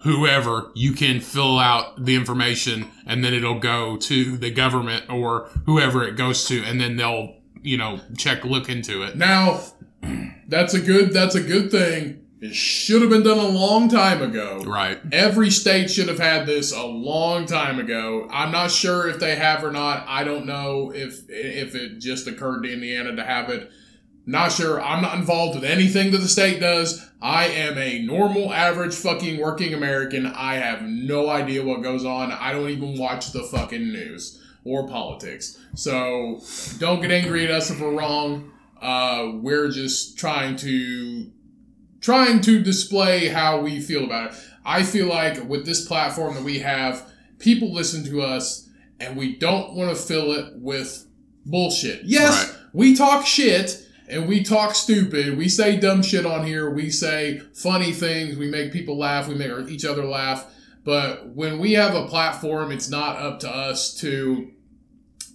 whoever, you can fill out the information and then it'll go to the government or whoever it goes to and then they'll, you know, check, look into it. now [CLEARS THROAT] that's a good that's a good thing it should have been done a long time ago Right. Every state should have had this a long time ago. I'm not sure if they have or not. I don't know if if it just occurred to Indiana to have it. Not sure. I'm not involved with anything that the state does. I am a normal, average, fucking working American. I have no idea what goes on. I don't even watch the fucking news or politics. So don't get angry at us if we're wrong. Uh, we're just trying to trying to display how we feel about it. I feel like with this platform that we have, people listen to us and we don't want to fill it with bullshit. Yes, Right. we talk shit and we talk stupid. We say dumb shit on here. We say funny things. We make people laugh. We make each other laugh. But when we have a platform, it's not up to us to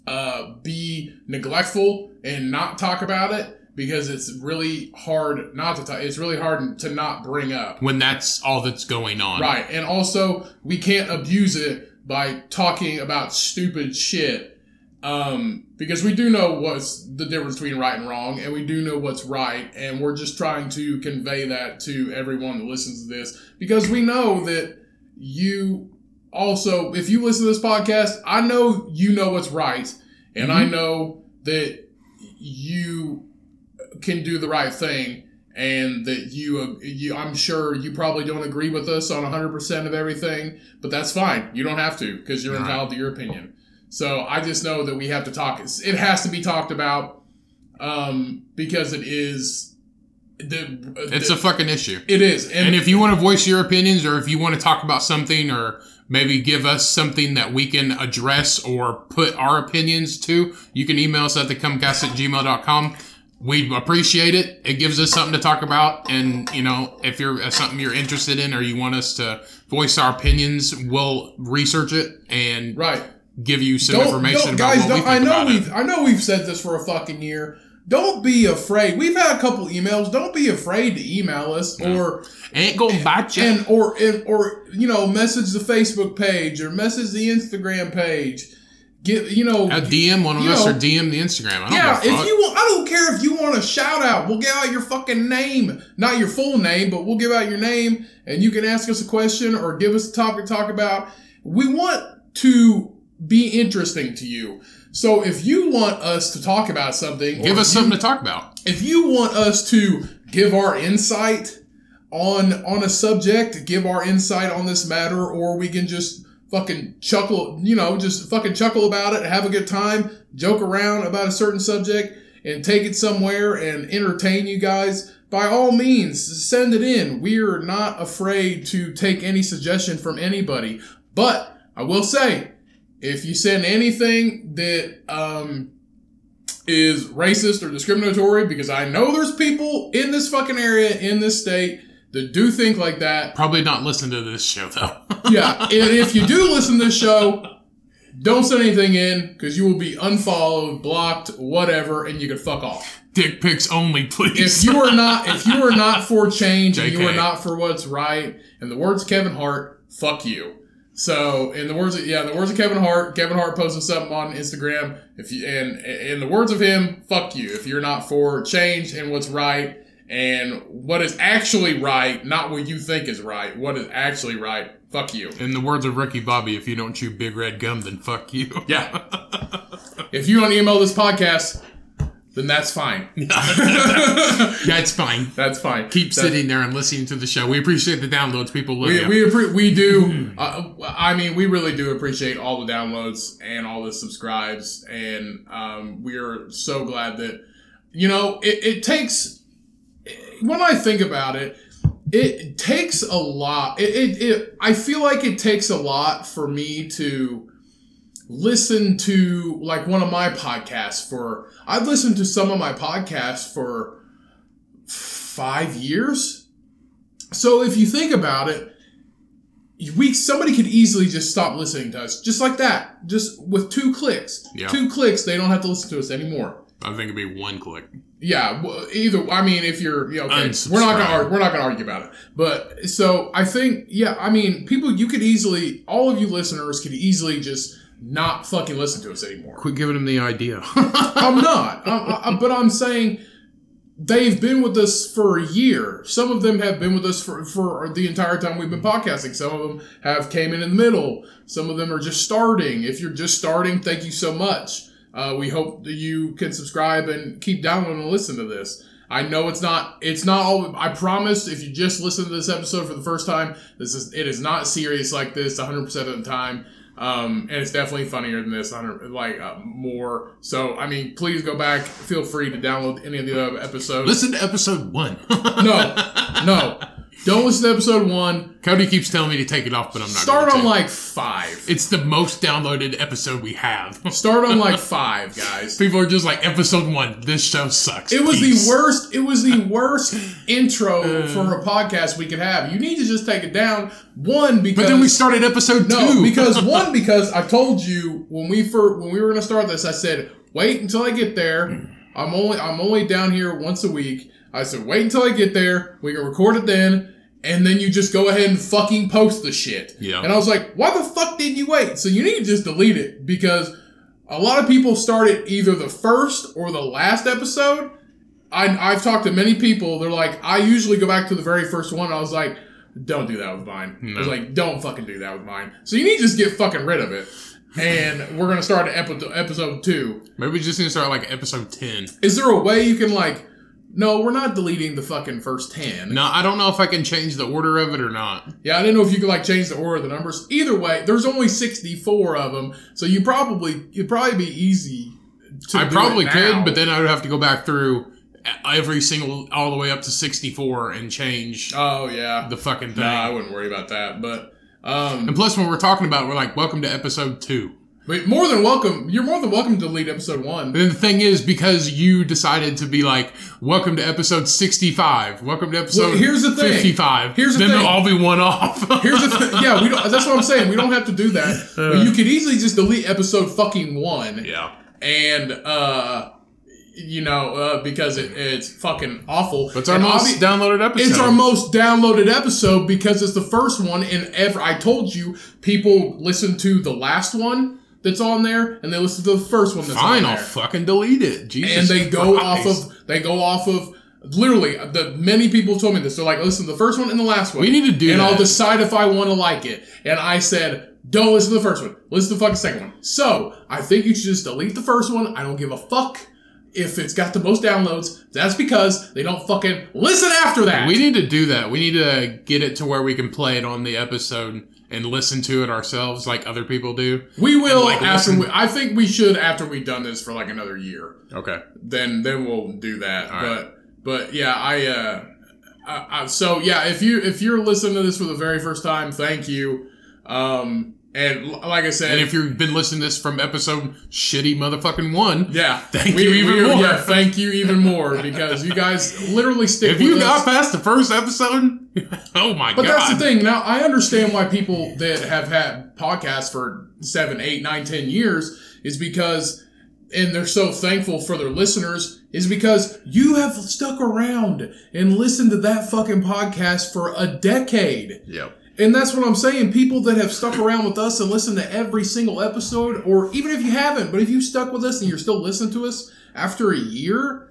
uh, be neglectful and not talk about it. Because it's really hard not to talk. It's really hard to not bring up. when that's all that's going on. Right. And also, we can't abuse it by talking about stupid shit. Um, because we do know what's the difference between right and wrong, and we do know what's right, and we're just trying to convey that to everyone that listens to this because we know that you also, if you listen to this podcast, I know you know what's right, and I know that you can do the right thing and that you, uh, you I'm sure you probably don't agree with us on 100% of everything, but that's fine. You don't have to because you're entitled to your opinion. So I just know that we have to talk. It has to be talked about um, because it is the. It's the, a fucking issue. it is, And if you want to voice your opinions or if you want to talk about something or maybe give us something that we can address or put our opinions to, you can email us at thecummcast at gmail.com. We appreciate it. It gives us something to talk about. And, you know, if you're uh, something you're interested in or you want us to voice our opinions, we'll research it and right. give you some don't, information don't, about guys, what we don't, I know we've it. I know we've said this for a fucking year. Don't be afraid. We've had a couple emails. Don't be afraid to email us or Ain't gonna bite you. and or and, or you know message the Facebook page or message the Instagram page. Get you know A DM one of us know, or DM the Instagram. I don't yeah, if you want, I don't care if you want a shout out. We'll give out your fucking name, not your full name, but we'll give out your name, and you can ask us a question or give us a topic to talk about. We want to be interesting to you. So if you want us to talk about something, give us you- something to talk about. if you want us to give our insight on on a subject, give our insight on this matter, or we can just fucking chuckle, you know, just fucking chuckle about it, have a good time, joke around about a certain subject, and take it somewhere and entertain you guys. By all means, send it in. We're not afraid to take any suggestion from anybody. But I will say, if you send anything that um, is racist or discriminatory because I know there's people in this fucking area in this state that do think like that. Probably not listen to this show though. [LAUGHS] Yeah, and if you do listen to this show, don't send anything in because you will be unfollowed, blocked, whatever, and you can fuck off. Dick pics only, please. If you are not, if you are not for change and you are [LAUGHS] not for what's right, and the words Kevin Hart, fuck you. So, in the words of yeah, in the words of Kevin Hart, Kevin Hart posted something on Instagram. If you and in the words of him, fuck you. If you're not for change and what's right and what is actually right, not what you think is right, what is actually right, fuck you. In the words of Ricky Bobby, if you don't chew big red gum, then fuck you. [LAUGHS] Yeah. if you don't email this podcast, then that's fine. [LAUGHS] yeah, it's fine. That's fine. Keep That's- sitting there and listening to the show. We appreciate the downloads. People love We, we, appre- we do. Uh, I mean, we really do appreciate all the downloads and all the subscribes, and um, we are so glad that you know it, it takes. When I think about it, it takes a lot. It, it, it I feel like it takes a lot for me to listen to like one of my podcasts for. I've listened to some of my podcasts for five years. So if you think about it, we somebody could easily just stop listening to us, just like that, just with two clicks. Yeah. Two clicks, they don't have to listen to us anymore. I think it'd be one click. Yeah, well, either. I mean, if you're, yeah, okay, we're not gonna argue, we're not gonna argue about it. But so I think, yeah, I mean, people, you could easily, all of you listeners could easily just not fucking listen to us anymore. Quit giving them the idea. [LAUGHS] I'm not. I, I, but I'm saying they've been with us for a year. Some of them have been with us for, for the entire time we've been podcasting. Some of them have came in in the middle. Some of them are just starting. If you're just starting, thank you so much. Uh, we hope that you can subscribe and keep downloading and listen to this. I know it's not. It's not all. I promise. If you just listen to this episode for the first time, this is. It is not serious like this 100 percent of the time. Um, and it's definitely funnier than this, 100 like uh, more. So, I mean, please go back. Feel free to download any of the other episodes. Listen to episode one. [LAUGHS] No, no, don't listen to episode one. Cody keeps telling me to take it off, but I'm not. Start on like five. It's the most downloaded episode we have. [LAUGHS] Start on like [LAUGHS] five, guys. People are just like episode one. This show sucks. It was Peace." the worst. It was the [LAUGHS] worst intro uh. for a podcast we could have. You need to just take it down. One because But then we started episode no two. because one because I told you when we first when we were going to start this, I said wait until I get there. Mm. I'm only I'm only down here once a week. I said, wait until I get there. We can record it then, and then you just go ahead and fucking post the shit. Yeah. And I was like, why the fuck didn't you wait? So you need to just delete it because a lot of people started either the first or the last episode. I, I've talked to many people. They're like, I usually go back to the very first one. I was like, don't do that with mine. I was like, don't fucking do that with mine. So you need to just get fucking rid of it. And [LAUGHS] we're gonna start at episode two. Maybe we just need to start like episode ten. Is there a way you can like? No, we're not deleting the fucking first ten. No, I don't know if I can change the order of it or not. Yeah, I didn't know if you could like change the order of the numbers. Either way, there's only 64 of them, so you probably it'd probably be easy. To I probably could, but then I would have to go back through every single all the way up to sixty four and change oh yeah, the fucking thing. nah, I wouldn't worry about that. But um, and plus, when we're talking about, it, we're like, welcome to episode two. But more than welcome. You're more than welcome to delete episode one. And the thing is, because you decided to be like, welcome to episode 65, welcome to episode Well, here's the thing. 55, Here's the then thing. they'll all be one off. Here's the thing. [LAUGHS] Yeah, we don't. That's what I'm saying. We don't have to do that. [LAUGHS] But you could easily just delete episode fucking one. yeah. and uh you know uh because it, it's fucking awful It's our And most obvi- downloaded episode. it's our most downloaded episode because it's the first one and ever i told you people listen to the last one that's on there and they listen to the first one that's Fine, I'll fucking delete it. Jesus and they go Christ. off of they go off of literally the many people told me this. They're like listen to the first one and the last one. We need to do and that. i'll decide if i want to like it. And i said don't listen to the first one. Listen to the fucking second one. So i think you should just delete the first one. I don't give a fuck if it's got the most downloads. That's because they don't fucking listen after that. We need to do that. We need to get it to where we can play it on the episode and listen to it ourselves like other people do. we will like, after we, i think we should after we've done this for like another year Okay. then then we'll do that. All but right. but yeah, I uh, I, I, so yeah, if you if you're listening to this for the very first time, thank you. Um, and like I said, And if you've been listening to this from episode shitty motherfucking one, yeah, Thank you even more. Yeah, thank you even more because you guys literally stick. if you us. got past the first episode, [LAUGHS] oh my But god. But that's the thing. Now I understand why people that have had podcasts for seven, eight, nine, ten years is because, and they're so thankful for their listeners is because you have stuck around and listened to that fucking podcast for a decade. Yep. And that's what I'm saying. People that have stuck around with us and listened to every single episode, or even if you haven't, but if you stuck with us and you're still listening to us after a year,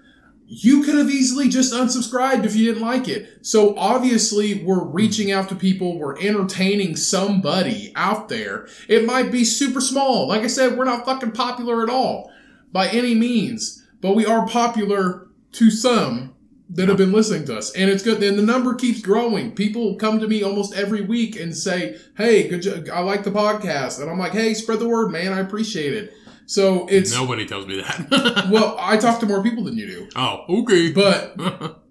you could have easily just unsubscribed if you didn't like it. So obviously, we're reaching out to people, we're entertaining somebody out there. It might be super small. Like I said, we're not fucking popular at all by any means, but we are popular to some that have been listening to us. And it's good. And the number keeps growing. People come to me almost every week and say, Hey, good job. I like the podcast. And I'm like, Hey, spread the word, man. I appreciate it. So it's, Nobody tells me that. [LAUGHS] well, I talk to more people than you do. oh, okay. But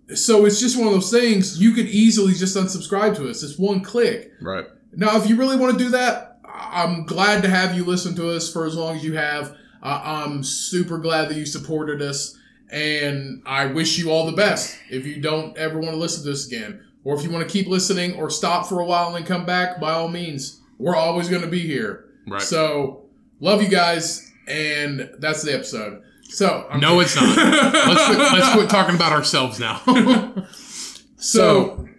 [LAUGHS] so it's just one of those things. You could easily just unsubscribe to us. It's one click. right. Now, if you really want to do that, I'm glad to have you listen to us for as long as you have. Uh, I'm super glad that you supported us, and I wish you all the best. If you don't ever want to listen to this again, or if you want to keep listening or stop for a while and then come back, by all means, we're always going to be here. Right. So, love you guys, and that's the episode. So, I'm no, it's not. let's, quit, let's quit talking about ourselves now. [LAUGHS] so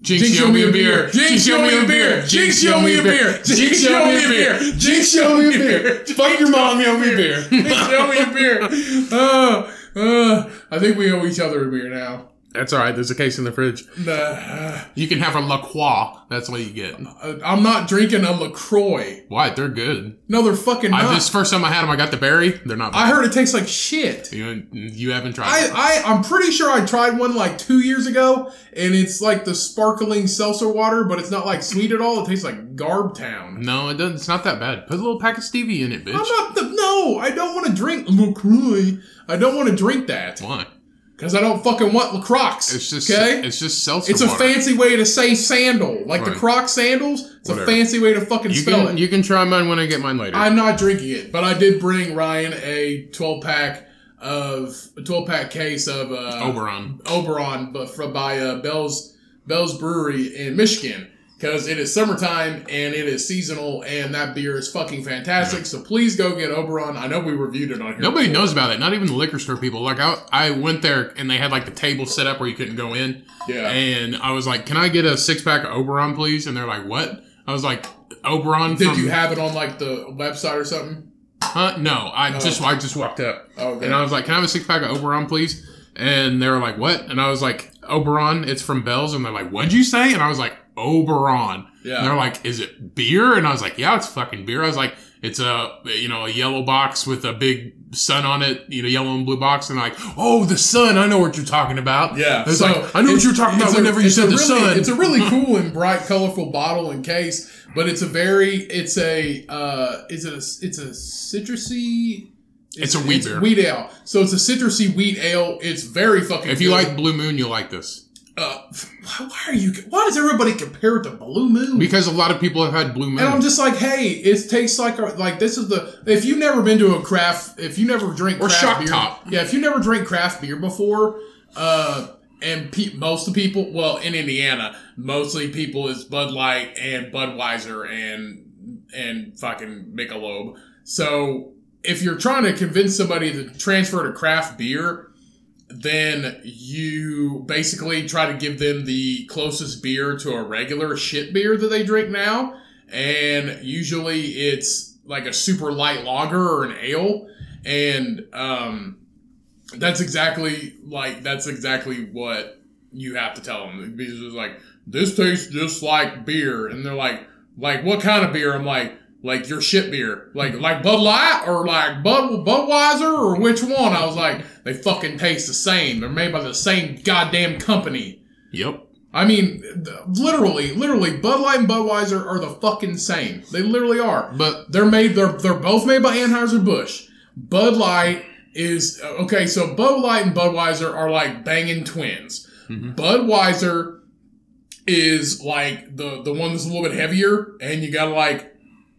Jinx, Jinx, show me a beer. Jinx, show me a beer. Jinx, show me a beer. Jinx, show me a beer. Jinx, show me a beer. Fuck your mom, [LAUGHS] show me a beer. show me a beer. Uh, uh, I think we owe each other a beer now. That's all right. There's a case in the fridge. Nah, You can have a La Croix. That's what you get. uh, I'm not drinking a LaCroix. Why? They're good. No, they're fucking not. I, this first time I had them, I got the berry. They're not. I heard it tastes like shit. you. You haven't tried. I. I, I'm pretty sure I tried one like two years ago, and it's like the sparkling seltzer water, but it's not like sweet at all. It tastes like Garb Town. No, it doesn't. It's not that bad. Put a little pack of stevia in it, bitch. I'm not the, no, I don't want to drink LaCroix. I don't want to drink that. Why? Because I don't fucking want LaCroix. It's just. okay. It's just seltzer. It's a water. fancy way to say sandal, like the Right. Croc sandals. It's Whatever. a fancy way to fucking You spell can. it. You can try mine when I get mine later. I'm not drinking it, but I did bring Ryan a 12 pack of a 12 pack case of uh, Oberon. Oberon, but from by uh, Bell's Bell's Brewery in Michigan, because it is summertime and it is seasonal, and that beer is fucking fantastic. So please go get Oberon. I know we reviewed it on here. Nobody before. knows about it. Not even the liquor store people. Like I, I went there and they had like the table set up where you couldn't go in. Yeah. And I was like, "Can I get a six pack of Oberon, please?" And they're like, "What?" I was like, "Oberon." Did from, you have it on like the website or something? Huh? No, I oh. just I just walked up Okay. and I was like, "Can I have a six pack of Oberon, please?" And they were like, "What?" And I was like, "Oberon, it's from Bell's." And they're like, "What'd you say?" And I was like, "Oberon." Yeah. And they're like, "Is it beer?" And I was like, "Yeah, it's fucking beer." I was like, "It's a you know a yellow box with a big sun on it, you know, yellow and blue box." And like, "Oh, the sun! I know what you're talking about." Yeah, It's so like I know what you were talking about a- whenever you said the really- sun. It's a really [LAUGHS] cool and bright, colorful bottle and case, but it's a very, it's a, uh, is it a, it's a citrusy. It's a wheat beer. Wheat ale. So it's a citrusy wheat ale. It's very fucking. if you good. like Blue Moon, you'll like this uh, why why are you? Why does everybody compare it to Blue Moon? because a lot of people have had Blue Moon. and I'm just like, hey, it tastes like a, like this is the if you've never been to a craft if you never drink Or craft Shock beer, Top. yeah, if you never drank craft beer before, uh, and pe- most of the people, well, in Indiana, mostly people is Bud Light and Budweiser and and fucking Michelob. So if you're trying to convince somebody to transfer to craft beer, then you basically try to give them the closest beer to a regular shit beer that they drink now. And usually it's like a super light lager or an ale. And um, that's exactly like, that's exactly what you have to tell them. Because it's like, this tastes just like beer. And they're like, like, what kind of beer? I'm like, like your shit beer, like like Bud Light or like Bud Budweiser or which one? I was like, they fucking taste the same. They're made by the same goddamn company. yep. I mean, literally, literally, Bud Light and Budweiser are the fucking same. They literally are. But They're made. They're they're both made by Anheuser Busch. Bud Light is okay. So Bud Light and Budweiser are like banging twins. Mhm. Budweiser is like the the one that's a little bit heavier, and you gotta like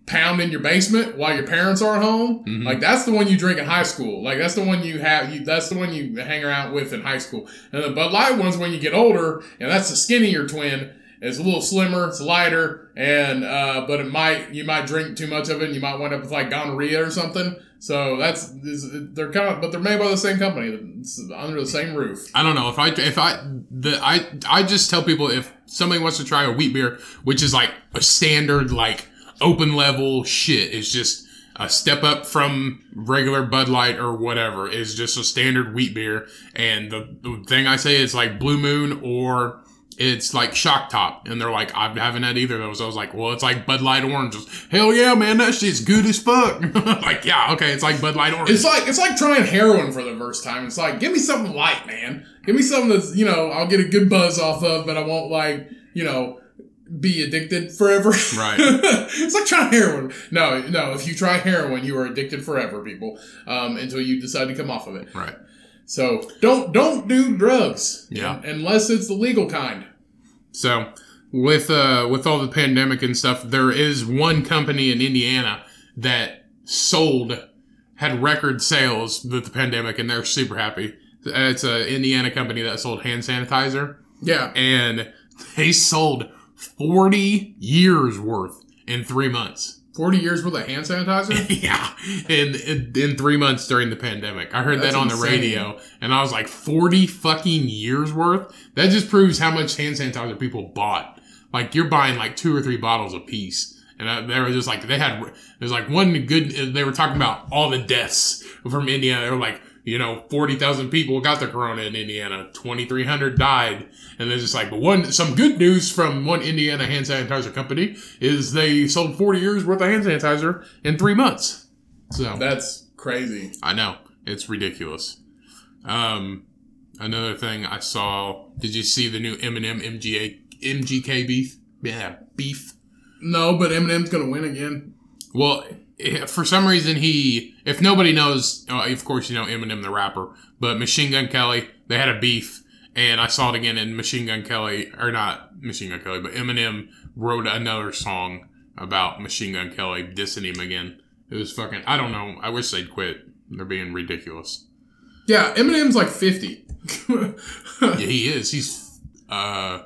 pound in your basement while your parents aren't home. Mhm. Like that's the one you drink in high school. Like that's the one you have. You that's the one you hang around with in high school. And the Bud Light one's when you get older, and that's the skinnier twin. It's a little slimmer, it's lighter, and uh, but it might you might drink too much of it, and you might wind up with like gonorrhea or something. So that's they're kind of, but they're made by the same company, it's under the same roof. I don't know if I if I the I I just tell people if somebody wants to try a wheat beer, which is like a standard like open level shit, it's just a step up from regular Bud Light or whatever. It's just a standard wheat beer, and the, the thing I say is like Blue Moon or it's like Shock Top, and they're like, I haven't had either of those. I was like, well, it's like Bud Light Oranges. Hell yeah, man, that shit's good as fuck. [LAUGHS] like, yeah, okay, it's like Bud Light Orange. It's like it's like trying heroin for the first time. It's like give me something light, man. Give me something that's you know I'll get a good buzz off of, but I won't like you know be addicted forever. Right. [LAUGHS] it's like trying heroin. No, no. If you try heroin, you are addicted forever, people, um, until you decide to come off of it. right. So don't don't do drugs. Yeah. unless it's the legal kind. So with uh with all the pandemic and stuff, there is one company in Indiana that sold had record sales with the pandemic, and they're super happy. It's a Indiana company that sold hand sanitizer, Yeah. and they sold forty years worth in three months. Forty years worth of hand sanitizer. [LAUGHS] yeah, in, in in three months during the pandemic, I heard That's that on the radio, and I was like, forty fucking years worth. That just proves how much hand sanitizer people bought. Like you're buying like two or three bottles a piece, and I, they were just like they had. There's like one good. They were talking about all the deaths from Indiana. They were like. You know, forty thousand people got the corona in Indiana. Twenty three hundred died, and they're just like, but one some good news from one Indiana hand sanitizer company is they sold forty years worth of hand sanitizer in three months. So That's crazy. I know it's ridiculous. Um, another thing I saw. Did you see the new Eminem MGA MGK beef? Yeah, beef. No, but Eminem's gonna win again. Well, for some reason he, if nobody knows, uh, of course you know Eminem the rapper, but Machine Gun Kelly, they had a beef, and I saw it again in Machine Gun Kelly, or not Machine Gun Kelly, but Eminem wrote another song about Machine Gun Kelly dissing him again. It was fucking. I don't know. I wish they'd quit. They're being ridiculous. Yeah, Eminem's like fifty. [LAUGHS] Yeah, he is. He's uh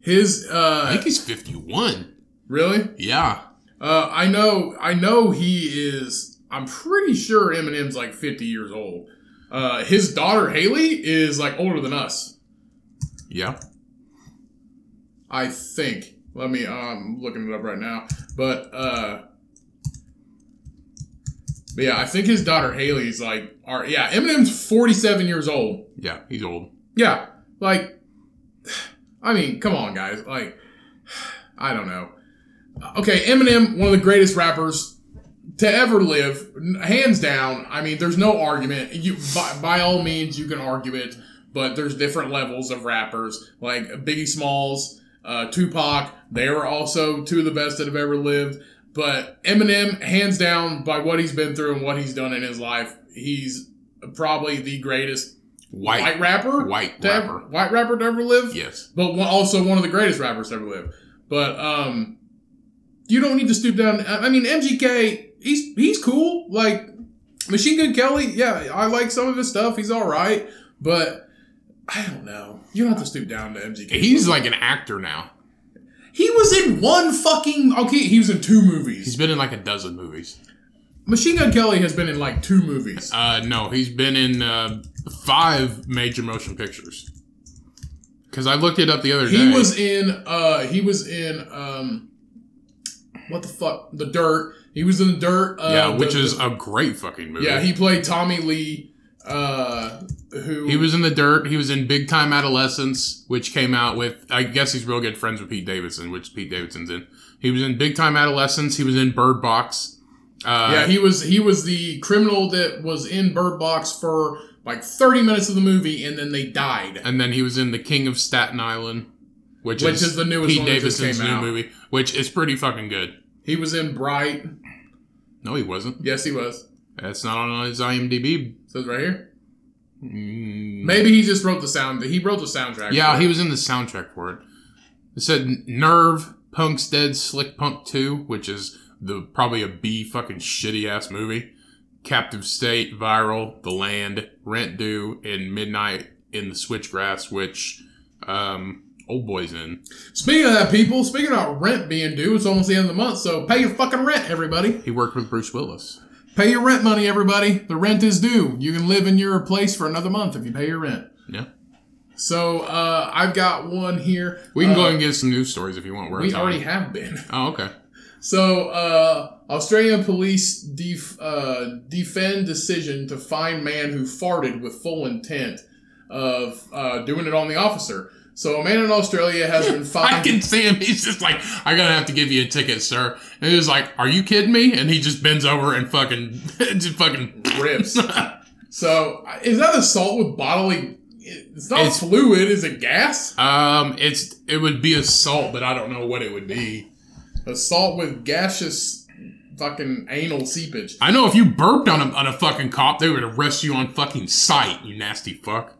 His uh I think he's 51. really? Yeah. Uh I know I know he is I'm pretty sure Eminem's like 50 years old. Uh his daughter Hailie is like older than us. Yeah. I think. Let me um looking it up right now. But uh but yeah, I think his daughter Hailie's like are yeah, Eminem's 47 years old. Yeah, he's old. Yeah, like, [SIGHS] I mean, come on, guys. Like, [SIGHS] I don't know. Okay, Eminem, one of the greatest rappers to ever live, hands down. I mean, there's no argument. You, by, by all means, you can argue it, but there's different levels of rappers. Like Biggie Smalls, uh, Tupac, they were also two of the best that have ever lived. But Eminem, hands down, by what he's been through and what he's done in his life, he's probably the greatest White. white rapper, White to ever- rapper. white rapper to ever live. Yes. But also one of the greatest rappers to ever live. But um, you don't need to stoop down. I mean, MGK, he's he's cool. Like Machine Gun Kelly, yeah, I like some of his stuff. He's all right, but I don't know. You don't have to stoop down to MGK. He's like an actor now. he was in one fucking okay. He was in two movies. He's been in like a dozen movies. Machine Gun Kelly has been in like two movies. Uh, no, he's been in uh, five major motion pictures. Because I looked it up the other day. He was in uh he was in um what the fuck the dirt. He was in the dirt. Uh, yeah, which the- is a great fucking movie. yeah. He played Tommy Lee. Uh, who He was in the dirt. He was in Big Time Adolescence, which came out with. I guess he's real good friends with Pete Davidson, which Pete Davidson's in. He was in Big Time Adolescence. He was in Bird Box. Uh, yeah he was he was the criminal that was in Bird Box for like thirty minutes of the movie and then they died. and then he was in The King of Staten Island, which, Which is, is the newest Pete Davidson's new out. movie, which is pretty fucking good. He was in Bright. No, he wasn't. Yes, he was. That's not on his IMDb. says right here. Mm, Maybe he just wrote the sound. He wrote the soundtrack. Yeah, he it. was in the soundtrack for it. It said Nerve, Punk's Dead, Slick Punk 2, which is the probably a B fucking shitty ass movie. Captive State, Viral, The Land, Rent Due, and Midnight in the Switchgrass, which um old boy's in. Speaking of that, people. Speaking about rent being due, it's almost the end of the month, so pay your fucking rent, everybody. He worked with Bruce Willis. Pay your rent money, everybody. The rent is due. You can live in your place for another month if you pay your rent. Yeah. So uh, I've got one here. We can Uh, go and get some news stories if you want. We're We already have been. [LAUGHS] Oh, okay. So uh, Australian police def- uh, defend decision to find man who farted with full intent of uh, doing it on the officer. So a man in Australia has been fined. [LAUGHS] I can see him. He's just like, I'm gonna have to give you a ticket, sir. And he was like, Are you kidding me? And he just bends over and fucking, [LAUGHS] just fucking rips. [LAUGHS] so is that assault with bodily? It's not It's- fluid. Is it gas? Um, it's it would be assault, but I don't know what it would be. Assault with gaseous fucking anal seepage. I know if you burped on a on a fucking cop, they would arrest you on fucking sight. You nasty fuck.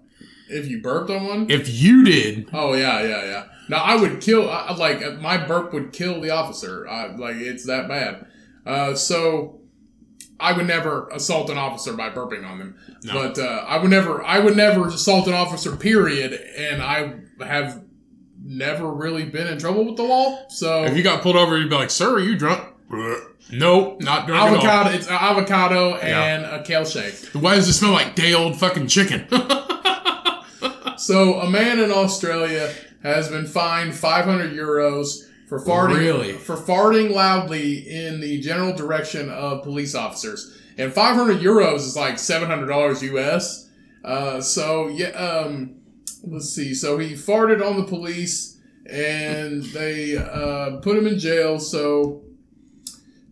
If you burped on one. If you did, Oh yeah, yeah, yeah. Now I would kill. I, like my burp would kill the officer. I, like it's that bad. Uh, so I would never assault an officer by burping on them. No. But uh, I would never. I would never assault an officer. Period. And I have never really been in trouble with the law. So if you got pulled over, you'd be like, "Sir, are you drunk?" Nope, not drunk avocado. It's avocado Yeah. and a kale shake. Why does it smell like day old fucking chicken? [LAUGHS] So a man in Australia has been fined 500 euros for farting Really? for farting loudly in the general direction of police officers. And 500 euros is like 700 dollars US. Uh, so yeah, um, let's see. So he farted on the police, and they uh, put him in jail. So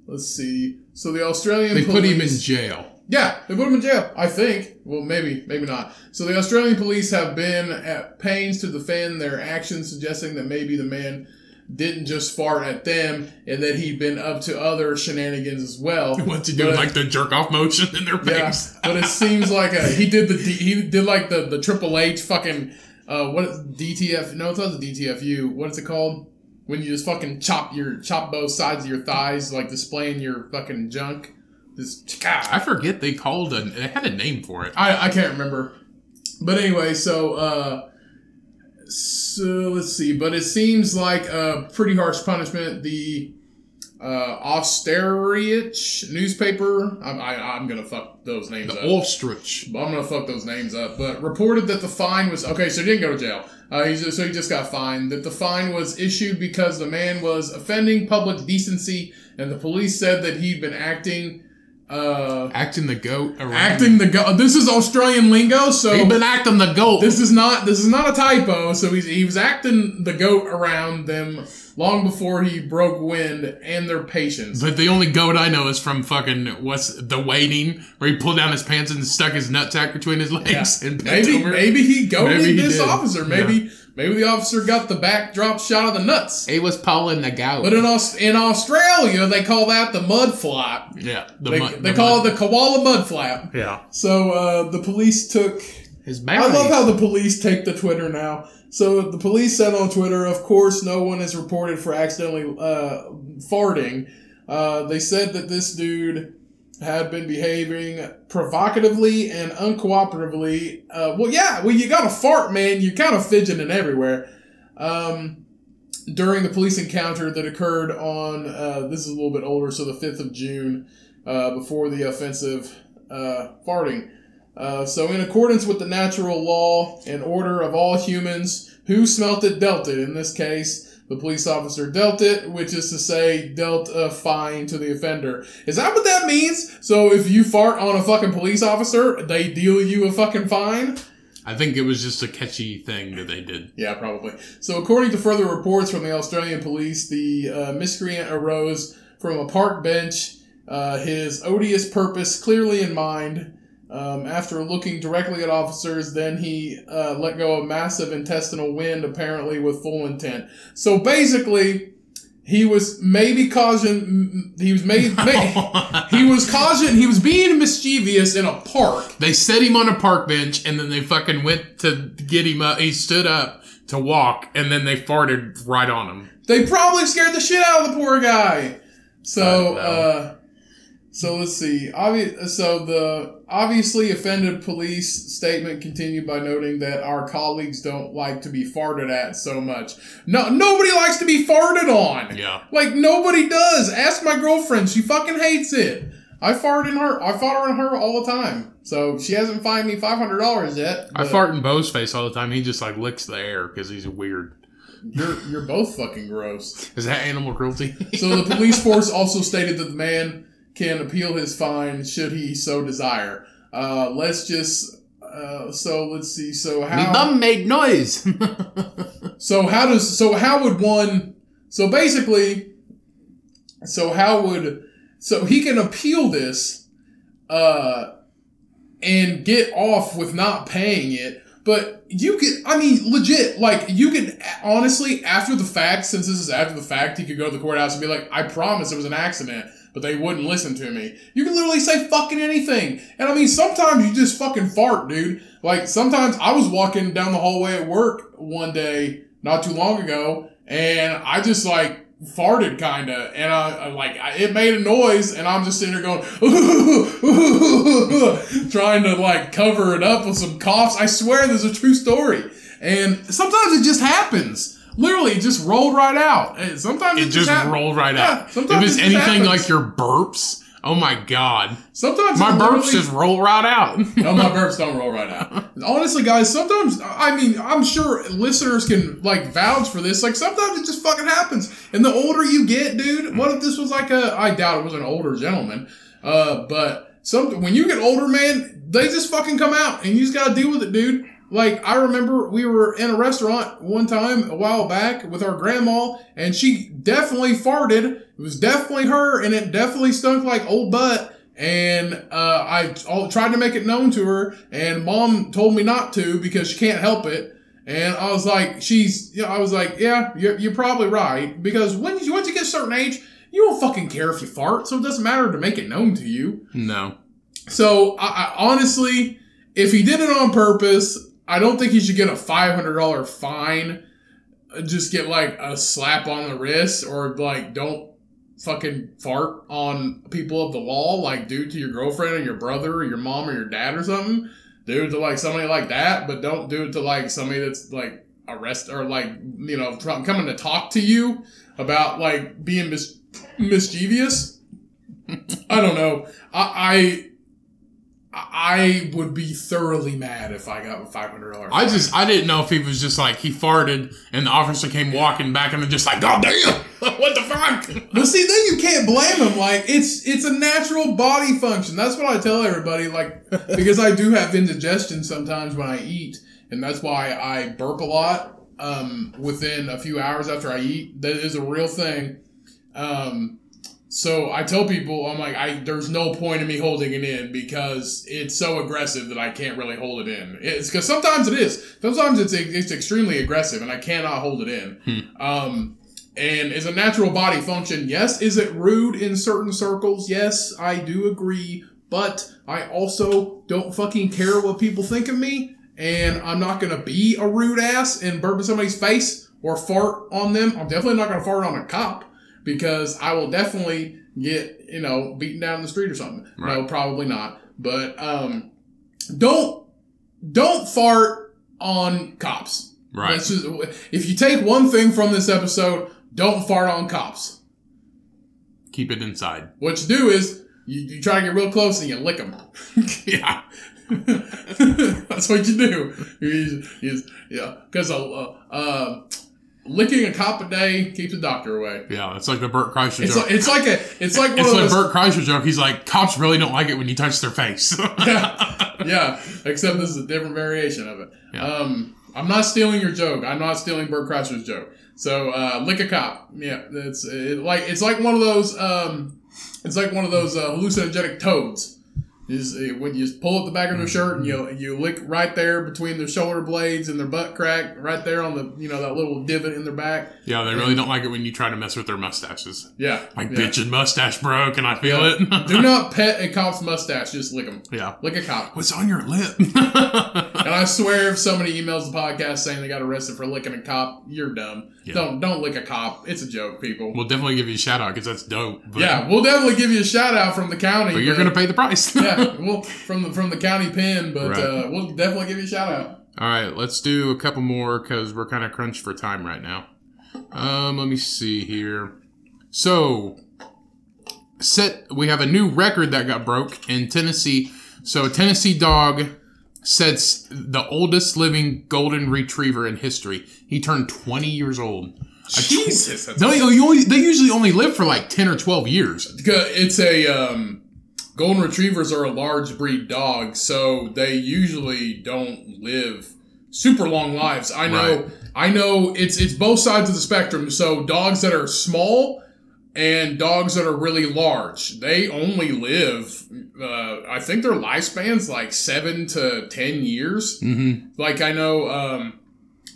let's see. So the Australian they put him in jail. Yeah, they put him in jail. I think. Well, maybe, maybe not. So the Australian police have been at pains to defend their actions, suggesting that maybe the man didn't just fart at them and that he'd been up to other shenanigans as well. [LAUGHS] What's he do? Like the jerk off motion in their yeah, [LAUGHS] but it seems like a, he did the he did like the the Triple H fucking uh what is DTF? No, it's not the DTFU. What is it called? When you just fucking chop your chop both sides of your thighs, like displaying your fucking junk. This I forget they called a. They had a name for it. I, I can't remember. But anyway, so uh so let's see, but it seems like a pretty harsh punishment. The uh, newspaper, I'm, I, I'm gonna fuck those names The up. Ulstrich. But I'm gonna fuck those names up. But reported that the fine was okay. So he didn't go to jail. Uh, he just, so he just got fined. That the fine was issued because the man was offending public decency, and the police said that he'd been acting, uh, Acting the goat around. acting the goat. This is Australian lingo, so He's been acting the goat. this is not this is not a typo. So he's, he was acting the goat around them long before he broke wind and their patience. But the only goat I know is from fucking what's the waiting, where he pulled down his pants and stuck his nutsack between his legs and Maybe over. maybe he goaded Maybe he this did. officer. Maybe maybe the officer got the backdrop shot of the nuts. It was pulling the goat. But in Aus- in Australia, they call that the mud flap. yeah, the They, mu- they the call mud- it the koala mud flap. yeah. So uh, the police took His I love how the police take the Twitter now. So the police said on Twitter, of course, no one is reported for accidentally uh, farting. Uh, they said that this dude had been behaving provocatively and uncooperatively. Uh, well, yeah, well, you got a fart, man. You're kind of fidgeting everywhere. Um, during the police encounter that occurred on, uh, this is a little bit older, so the 5th of June, uh, before the offensive uh, farting. Uh, so, in accordance with the natural law and order of all humans, who smelt it dealt it. In this case, the police officer dealt it, which is to say, dealt a fine to the offender. Is that what that means? So, if you fart on a fucking police officer, they deal you a fucking fine? I think it was just a catchy thing that they did. Yeah, probably. So, according to further reports from the Australian police, the uh, miscreant arose from a park bench, uh, his odious purpose clearly in mind. Um, after looking directly at officers, then he uh, let go a massive intestinal wind, apparently with full intent. So basically, he was maybe causing. He was made. [LAUGHS] ma- he was causing. He was being mischievous in a park. They set him on a park bench and then they fucking went to get him up. He stood up to walk and then they farted right on him. They probably scared the shit out of the poor guy. So, uh, so let's see. Obvi- so the obviously offended police statement continued by noting that our colleagues don't like to be farted at so much. No, nobody likes to be farted on. Yeah. Like nobody does. Ask my girlfriend; she fucking hates it. I fart in her. I fart on her all the time. So she hasn't fined me five hundred dollars yet. I fart in Bo's face all the time. He just like licks the air because he's weird. You're you're both fucking gross. [LAUGHS] Is that animal cruelty? So the police force also stated that the man can appeal his fine should he so desire. Uh, let's just. Uh, so let's see. So Me how? bum made noise. [LAUGHS] So how does? So how would one? So basically, so how would? So he can appeal this, uh, and get off with not paying it. But you could, I mean, legit, like you could honestly, after the fact, since this is after the fact, he could go to the courthouse and be like, "I promise it was an accident," but they wouldn't listen to me. You can literally say fucking anything, and I mean, sometimes you just fucking fart, dude. Like sometimes I was walking down the hallway at work one day not too long ago, and I just like farted kinda, and I, I like I, it made a noise, and I'm just sitting there going, [LAUGHS] trying to like cover it up with some coughs. I swear, there's a true story, and sometimes it just happens. Literally, it just rolled right out. Sometimes it, it just hap- rolled right Yeah, out. If it's it just anything happens. like your burps, oh my god, Sometimes my burps just roll right out. [LAUGHS] no, my burps don't roll right out. Honestly, guys, sometimes I mean I'm sure listeners can like vouch for this. Like sometimes it just fucking happens. And the older you get, dude, what if this was like a? I doubt it was an older gentleman. Uh, but some when you get older, man, they just fucking come out, and you just gotta deal with it, dude. Like I remember we were in a restaurant one time a while back with our grandma, and she definitely farted. It was definitely her, and it definitely stunk like old butt. And uh, I all, tried to make it known to her, and mom told me not to because she can't help it. And I was like, she's, you know, I was like, yeah, you're, you're probably right because when you, once you get a certain age, you don't fucking care if you fart, so it doesn't matter to make it known to you. no, So I, I honestly, if he did it on purpose, I don't think he should get a five hundred dollar fine. Uh, Just get like a slap on the wrist, or like don't fucking fart on people of the law. Like do to your girlfriend or your brother or your mom or your dad or something. Do it to like somebody like that, but don't do it to like somebody that's like arrest or like you know coming to talk to you about like being mis- mischievous. [LAUGHS] I don't know. I, I I would be thoroughly mad if I got a five hundred dollars. I just I didn't know if he was just like he farted and the officer came walking back and then just like God damn [LAUGHS] what the fuck But see, then you can't blame him. Like it's it's a natural body function. That's what I tell everybody. Like [LAUGHS] because I do have indigestion sometimes when I eat, and that's why I burp a lot. Um, within a few hours after I eat, that is a real thing. Um, so I tell people, I'm like, I there's no point in me holding it in because it's so aggressive that I can't really hold it in. It's because sometimes it is. Sometimes it's it's extremely aggressive, and I cannot hold it in. Um, and is a natural body function. Yes, is it rude in certain circles? Yes, I do agree. But I also don't fucking care what people think of me, and I'm not gonna be a rude ass and burp in somebody's face or fart on them. I'm definitely not gonna fart on a cop because I will definitely get you know beaten down in the street or something. No, probably not. But um, don't don't fart on cops. right just, if you take one thing from this episode, don't fart on cops. keep it inside What you do is you, you try to get real close and you lick them. [LAUGHS] yeah [LAUGHS] That's what you do. You, you, yeah, because uh, uh, licking a cop a day keeps the doctor away. yeah it's like the Bert Kreischer It's joke like, it's like a it's like one it's of like those Bert Kreischer joke he's like cops really don't like it when you touch their face yeah, [LAUGHS] yeah. Except this is a different variation of it. Yeah. Um, I'm not stealing your joke. I'm not stealing Bert Kreischer's joke. So uh, lick a cop. Yeah, it's it, like it's like one of those. Um, it's like one of those uh, hallucinogenic toads. You just, uh, when you just pull up the back of their shirt and you you lick right there between their shoulder blades and their butt crack, right there on the you know that little divot in their back. yeah they really don't like it when you try to mess with their mustaches Yeah, like yeah. bitch and mustache bro can I feel Yeah. it [LAUGHS] Do not pet a cop's mustache. Just lick them. yeah Lick a cop. what's on your lip [LAUGHS] And I swear, if somebody emails the podcast saying they got arrested for licking a cop, you're dumb. Yeah. Don't don't lick a cop. It's a joke, people. we'll definitely give you a shout out because that's dope but, yeah, we'll definitely give you a shout out from the county. but you're gonna pay the price yeah, well, from the from the county pen, but Right. uh, we'll definitely give you a shout out. All right, let's do a couple more because we're kind of crunched for time right now. Um, let me see here. So, set we have a new record that got broke in Tennessee. So, a Tennessee dog sets the oldest living golden retriever in history. He turned 20 years old. Tw- Jesus, No, you only, they usually only live for like 10 or 12 years. it's a um, golden retrievers are a large breed dog, so they usually don't live super long lives. I know, Right. I know it's it's both sides of the spectrum. So dogs that are small and dogs that are really large, they only live. Uh, I think their lifespan's like seven to ten years. Mm-hmm. Like I know, um,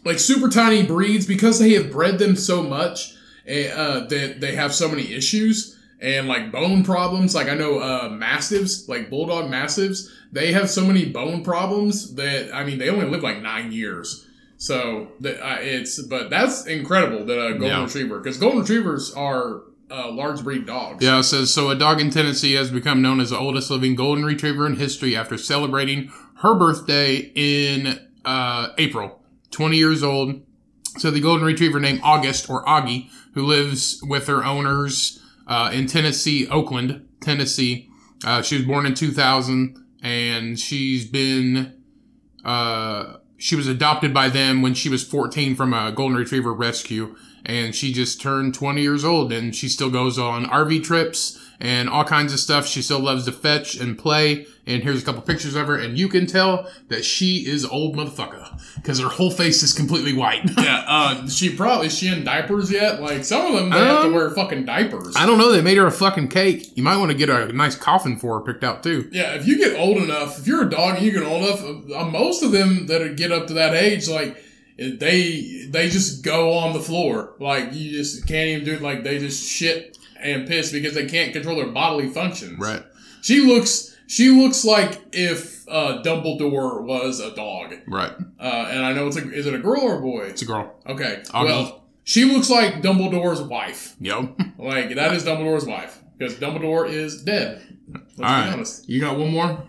like super tiny breeds because they have bred them so much eh, uh, that they have so many issues and like bone problems. Like I know uh, mastiffs, like bulldog mastiffs, they have so many bone problems that I mean they only live like nine years. So that uh, it's but that's incredible that a golden Yeah. retriever because golden retrievers are uh, large breed dogs. Yeah, it says so. A dog in Tennessee has become known as the oldest living golden retriever in history after celebrating her birthday in uh, April. 20 years old. So the golden retriever named August or Augie, who lives with her owners uh, in Tennessee, Oakland, Tennessee. Uh, she was born in 2000, and she's been uh, she was adopted by them when she was 14 from a golden retriever rescue and she just turned 20 years old and she still goes on RV trips and all kinds of stuff. She still loves to fetch and play. And here's a couple pictures of her and you can tell that she is old motherfucker because her whole face is completely white. [LAUGHS] Yeah, uh, she probably is she in diapers yet? Like some of them, they have to Um, wear fucking diapers. I don't know. They made her a fucking cake. You might want to get a nice coffin for her picked out too. Yeah, if you get old enough, if you're a dog and you get old enough, uh, most of them that get up to that age, like they they just go on the floor. Like you just can't even do it. Like they just shit and piss because they can't control their bodily functions. Right. She looks she looks like if uh, Dumbledore was a dog. Right. Uh, and I know it's a is it a girl or a boy? It's a girl. Okay. Well, she looks like Dumbledore's wife. Yep. [LAUGHS] Like that is Dumbledore's wife because Dumbledore is dead. Let's All be right. honest. You got one more?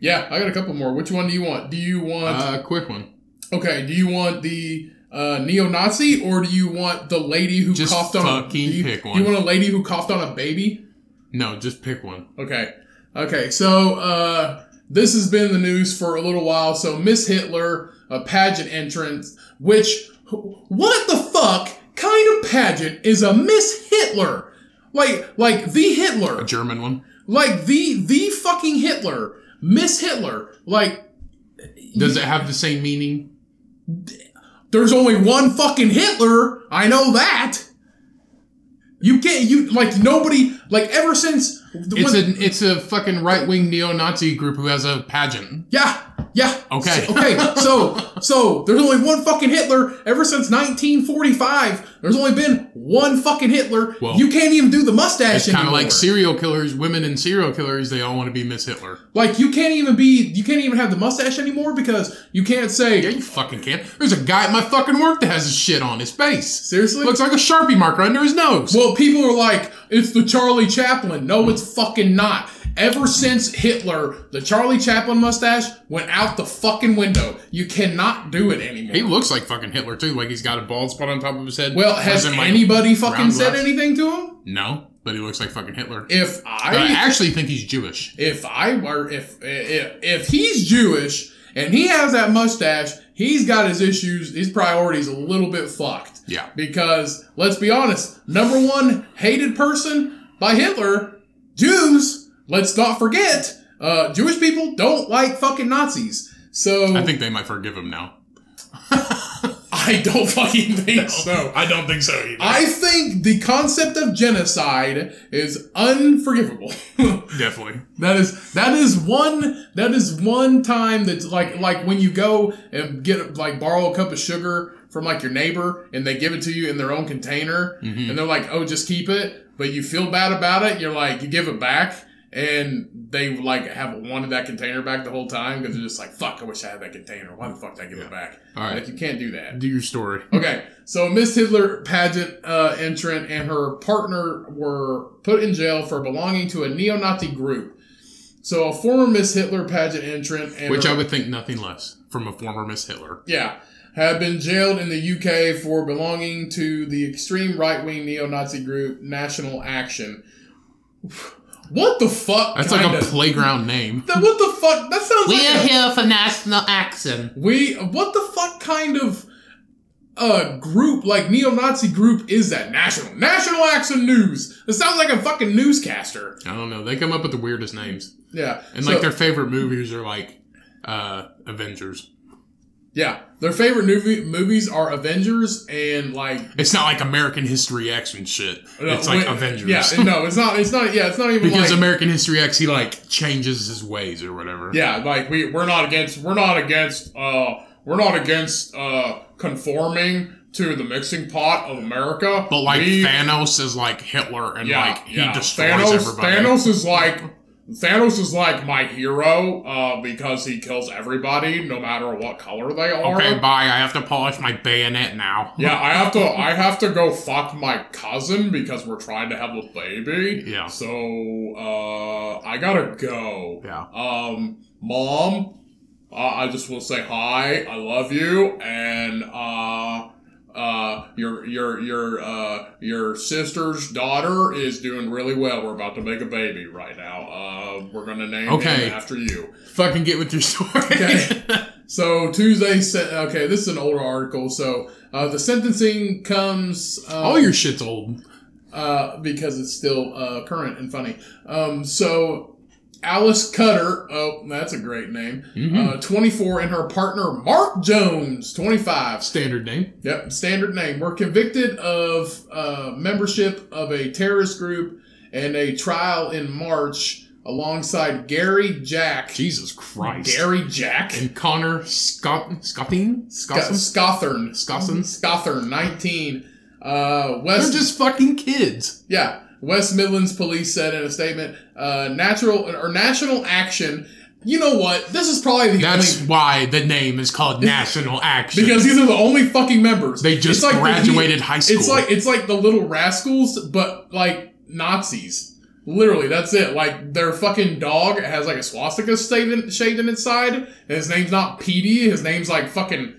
Yeah, I got a couple more. Which one do you want? Do you want? Uh, quick one. okay, do you want the uh, neo-Nazi, or do you want the lady who Just coughed on? a, fucking do you, pick do you want a lady who coughed on a baby? No, just pick one. Okay. Okay. So uh, this has been the news for a little while. So Miss Hitler, a pageant entrance, which what the fuck kind of pageant is a Miss Hitler? Like like the Hitler, A German one. like the the fucking Hitler, Miss Hitler. Like Does it have the same meaning? There's only one fucking Hitler. I know that. You can't you like nobody like ever since It's when- a it's a fucking right wing neo Nazi group who has a pageant. Yeah, yeah. Okay. So- okay. So, so there's only one fucking Hitler ever since 1945. There's only been one fucking Hitler. Well, you can't even do the mustache It's kind of like serial killers, women and serial killers. They all want to be Miss Hitler. Like you can't even be. You can't even have the mustache anymore because you can't say. Yeah, you fucking can't. There's a guy at my fucking work that has his shit on his face. Seriously? Looks like a sharpie marker under his nose. Well, people are like, it's the Charlie Chaplin. No, it's fucking not. Ever since Hitler, the Charlie Chaplin mustache went out the fucking window. You cannot do it anymore. he looks like fucking Hitler too. Like he's got a bald spot on top of his head. well, has in, like, anybody fucking said glass. anything to him? No, but he looks like fucking Hitler. If I I actually think he's Jewish. if I were if if if he's Jewish and he has that mustache, he's got his issues, his priorities a little bit fucked. Yeah. Because let's be honest, number one hated person by Hitler, Jews. Let's not forget, uh, Jewish people don't like fucking Nazis. So I think they might forgive him now. [LAUGHS] I don't fucking think so. I don't think so either. I think the concept of genocide is unforgivable. [LAUGHS] Definitely. That is that is one that is one time that's like like when you go and get like borrow a cup of sugar from like your neighbor and they give it to you in their own container Mm-hmm. and they're like oh just keep it but you feel bad about it you're like you give it back and they like have wanted that container back the whole time because they're just like fuck I wish I had that container why the fuck did I give it back All right. like you can't do that Do your story. Okay, so Miss Hitler pageant uh, entrant and her partner were put in jail for belonging to a neo-Nazi group. So a former Miss Hitler pageant entrant and Which her- I would think nothing less from a former Miss Hitler. yeah have been jailed in the UK for belonging to the extreme right-wing neo-Nazi group National Action. What the fuck? That's like a playground name. That- what the fuck? That sounds like We are here for national action. We what the fuck kind of uh group like neo-Nazi group is that? National National Action News. It sounds like a fucking newscaster. I don't know. They come up with the weirdest names. Yeah. And So- like their favorite movies are like uh Avengers. Yeah, their favorite movie movies are Avengers and like It's not like American History X and shit. no, it's like wait, Avengers. Yeah, [LAUGHS] no, it's not. It's not. Yeah, it's not even because like. American History X, he like changes his ways or whatever. yeah, like we we're not against. We're not against. Uh, we're not against uh conforming to the mixing pot of America. But like We- Thanos is like Hitler and Yeah, like he yeah. destroys Thanos, everybody. Thanos is like Thanos is like my hero uh, because he kills everybody, no matter what color they are. Okay, bye. I have to polish my bayonet now. Yeah, I have to. I have to go fuck my cousin because we're trying to have a baby. Yeah. So uh, I gotta go. Yeah. Um, mom, uh, I just will say hi. I love you, and uh, uh, your your your uh your sister's daughter is doing really well. We're about to make a baby right now. Uh, we're gonna name Okay. him after you. Fucking get with your story. Okay. [LAUGHS] So Tuesday, okay, this is an older article. So uh, the sentencing comes. Uh, All your shit's old. uh, because it's still uh, current and funny. Um, so Alice Cutter, oh, that's a great name. Uh, 24, and her partner Mark Jones, 25. Standard name. Yep, standard name. Were convicted of uh, membership of a terrorist group and a trial in March alongside Gary Jack. Jesus Christ. Gary Jack. And Connor Scott Scotting? Sc- Scotson? Scothern. Scotson? Scothern, 19. Uh, They're just fucking kids. Yeah, West Midlands Police said in a statement, uh, "Natural or National Action." You know what? This is probably the That's only why the name is called [LAUGHS] National Action. because these are the only fucking members. They just like the- graduated high school. It's like it's like the Little Rascals, but like Nazis. Literally, that's it. Like their fucking dog has like a swastika shaved in, shaved in its side, and his name's not Petey. His name's like fucking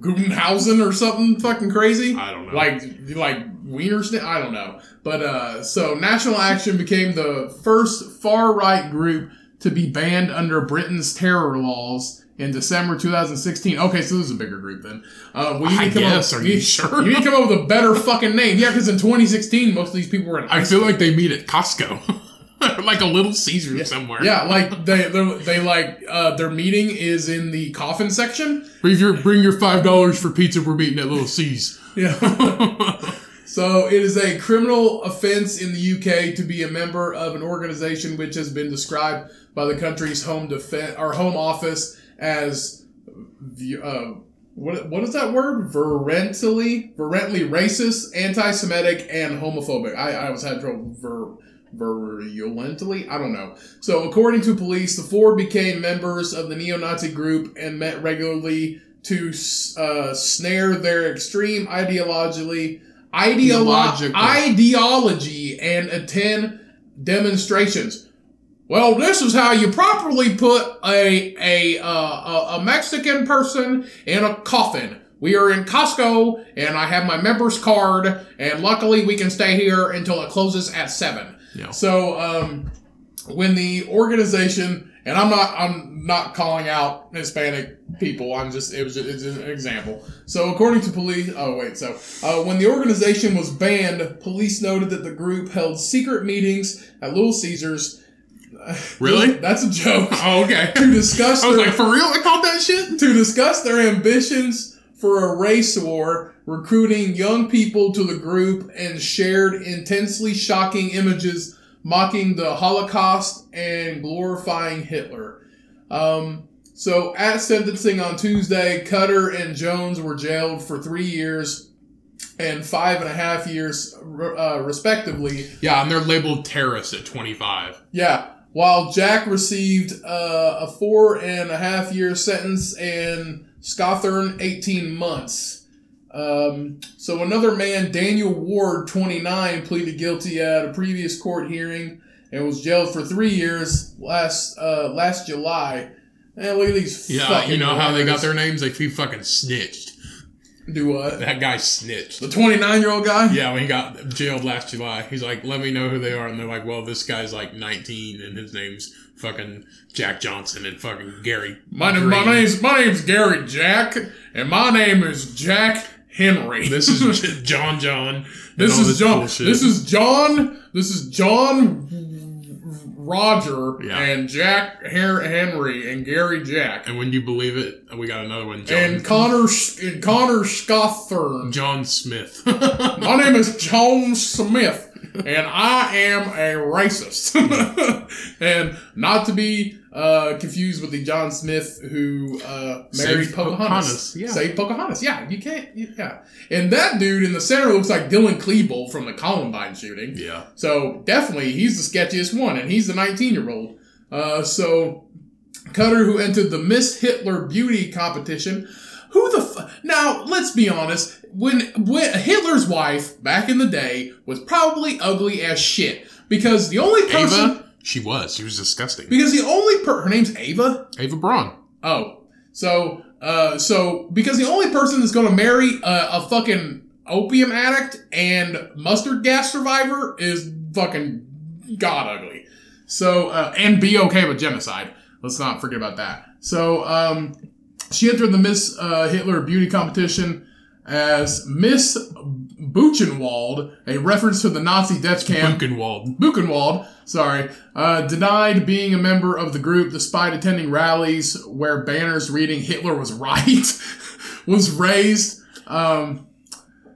Gutenhausen or something fucking crazy. I don't know. Like like Wiener Schnitt? I don't know. But uh, so National Action became the first far right group to be banned under Britain's terror laws in December 2016. Okay, so this is a bigger group then. Uh, we need I to come guess, up, are we- you sure? You need to come up with a better fucking name. Yeah, because in 2016, most of these people were in I feel like they meet at Costco. [LAUGHS] like a little Caesar somewhere. Yeah, like they they they like uh, their meeting is in the coffin section. Bring your bring your five dollars for pizza. We're meeting at Little C's. Yeah. [LAUGHS] so it is a criminal offense in the UK to be a member of an organization which has been described by the country's home defense or home office as uh, what what is that word? Virulently, virulently racist, anti-Semitic, and homophobic. I, I was had trouble vir, virulently. I don't know. So according to police, the four became members of the neo-Nazi group and met regularly to uh, snare their extreme ideologically ideolo- ideology and attend demonstrations. Well, this is how you properly put a a uh, a, a Mexican person in a coffin. We are in Costco, and I have my member's card, and luckily we can stay here until it closes at seven. Yeah. So, um, when the organization, and I'm not, I'm not calling out Hispanic people. I'm just, it was, just, it's an example. So, according to police, oh wait, so uh, when the organization was banned, police noted that the group held secret meetings at Little Caesars. [LAUGHS] Really? That's a joke. [LAUGHS] Oh, okay. to discuss [LAUGHS] I was their, like, for real? I called that shit? to discuss their ambitions for a race war, recruiting young people to the group, and shared intensely shocking images mocking the Holocaust and glorifying Hitler. Um, so, at sentencing on Tuesday, Cutter and Jones were jailed for three years and five and a half years, uh, respectively, Yeah, and they're labeled terrorists at 25. yeah. While Jack received uh, a four and a half year sentence and Scothern 18 months. Um, so another man, Daniel Ward, 29, pleaded guilty at a previous court hearing and was jailed for three years last uh, last July. And look at these. Yeah, fucking you know how they got their names? They he fucking snitched. Do what? That guy snitched. The 29 year old guy? Yeah, when he got jailed last July, he's like, "Let me know who they are," and they're like, "Well, this guy's like 19, and his name's fucking Jack Johnson and fucking Gary." My, name, my name's my name's Gary Jack, and my name is Jack Henry. This is [LAUGHS] John John. This is John. bullshit. This is John. This is John Roger Yeah. and Jack Henry and Gary Jack And when you believe it, we got another one, John. and Connor and Connor Scothern. John Smith. [LAUGHS] My name is John Smith, and I am a racist. [LAUGHS] and not to be uh, confused with the John Smith who uh, married Saved Pocahontas. Pocahontas, yeah. Saved Pocahontas. Yeah, you can't. Yeah, and that dude in the center looks like Dylan Klebold from the Columbine shooting. yeah. So definitely, he's the sketchiest one, and he's the 19 year old. Uh, so Cutter, who entered the Miss Hitler beauty competition, who the f- now? Let's be honest. When, when Hitler's wife back in the day was probably ugly as shit because the only person Ava? She was. She was disgusting. because the only per her name's Ava. Ava Braun. Oh, so uh, so because the only person that's going to marry a, a fucking opium addict and mustard gas survivor is fucking god ugly. So uh, and be okay with genocide. Let's not forget about that. So um, she entered the Miss uh, Hitler beauty competition as Miss Buchenwald, a reference to the Nazi death camp. Buchenwald. Buchenwald, sorry, uh, denied being a member of the group despite attending rallies where banners reading Hitler was right [LAUGHS] was raised. Um,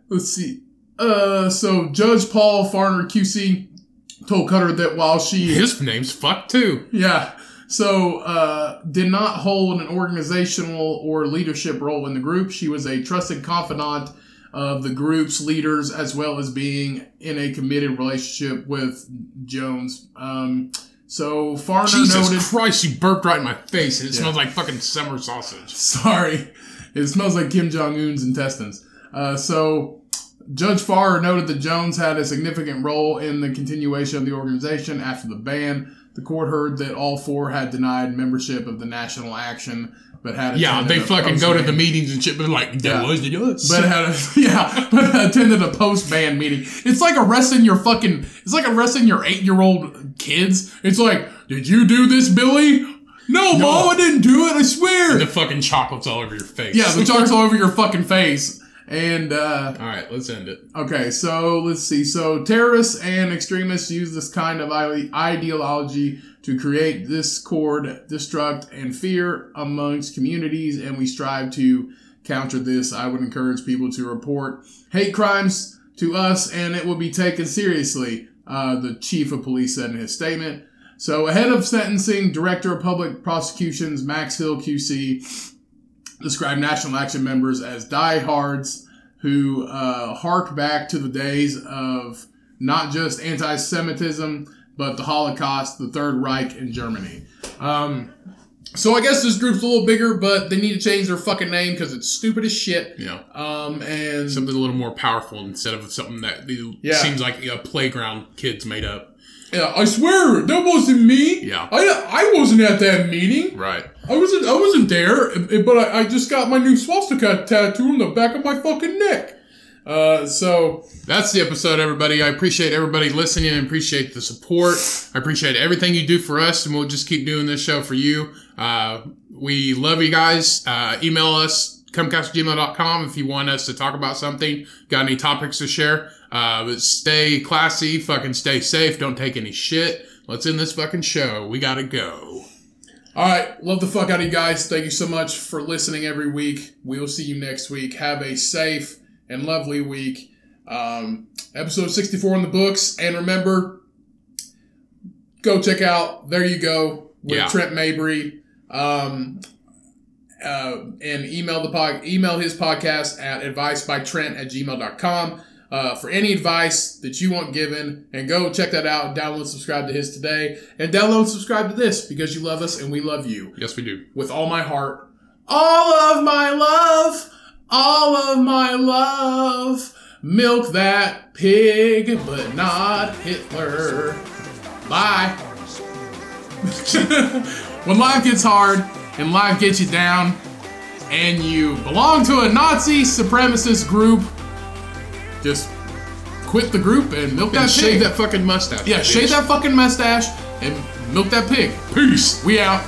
let's see. Uh, so Judge Paul Farrer QC told Cutter that while she His name's fuck too. yeah. So, uh, did not hold an organizational or leadership role in the group. She was a trusted confidant of the group's leaders, as well as being in a committed relationship with Jones. Um, so, Farrer Jesus noted. Christ, you burped right in my face, and it Yeah. smells like fucking summer sausage. Sorry, it smells like Kim Jong Un's intestines. Uh, so, Judge Farrer noted that Jones had a significant role in the continuation of the organization after the ban. The court heard that all four had denied membership of the National Action but had Yeah, they fucking go to the meetings and shit, but like, that Yeah. was the us. but had a, [LAUGHS] yeah, but attended a post band meeting. It's like arresting your fucking. It's like arresting your eight year old kids. It's like, did you do this, Billy? No, mom, I didn't do it. I swear. the fucking chocolates all over your face. yeah, the [LAUGHS] chocolate's all over your fucking face. And uh, all right, let's end it. okay, so let's see. So terrorists and extremists use this kind of ideology to create discord, destruct, and fear amongst communities, and we strive to counter this. I would encourage people to report hate crimes to us, and it will be taken seriously. Uh, the chief of police said in his statement. So, ahead of sentencing, Director of Public Prosecutions Max Hill QC described National Action members as diehards who uh, hark back to the days of not just anti Semitism, but the Holocaust, the Third Reich, in Germany. Um, so I guess this group's a little bigger, but they need to change their fucking name because it's stupid as shit. Know, Um, and something a little more powerful instead of something that Yeah. seems like a playground kids made up. yeah, I swear that wasn't me. Yeah. I I wasn't at that meeting. Right. I wasn't I wasn't there, but I, I just got my new swastika tattoo on the back of my fucking neck. Uh, so That's the episode, everybody. I appreciate everybody listening and appreciate the support. I appreciate everything you do for us, and we'll just keep doing this show for you. Uh, we love you guys. Uh, email us, cummcast@gmail.com if you want us to talk about something. Got any topics to share? Uh, but stay classy, fucking stay safe. Don't take any shit. Let's end this fucking show. We gotta go. All right, love the fuck out of you guys. Thank you so much for listening every week. We will see you next week. Have a safe and lovely week. Um, episode 64 in the books. And remember, go check out There You Go with Yeah. Trent Mabry. Um, uh, and email the pod, email his podcast at advicebytrent at gmail.com uh, for any advice that you want given. And go check that out. Download, subscribe to his today. And download, subscribe to this because you love us and we love you Yes, we do. with all my heart. All of my love, all of my love. Milk that pig, but not Hitler. Bye. [LAUGHS] when life gets hard and life gets you down, and you belong to a Nazi supremacist group, just quit the group and milk And that shave pig. that fucking mustache. yeah, shave that fucking mustache and milk that pig. Peace. We out.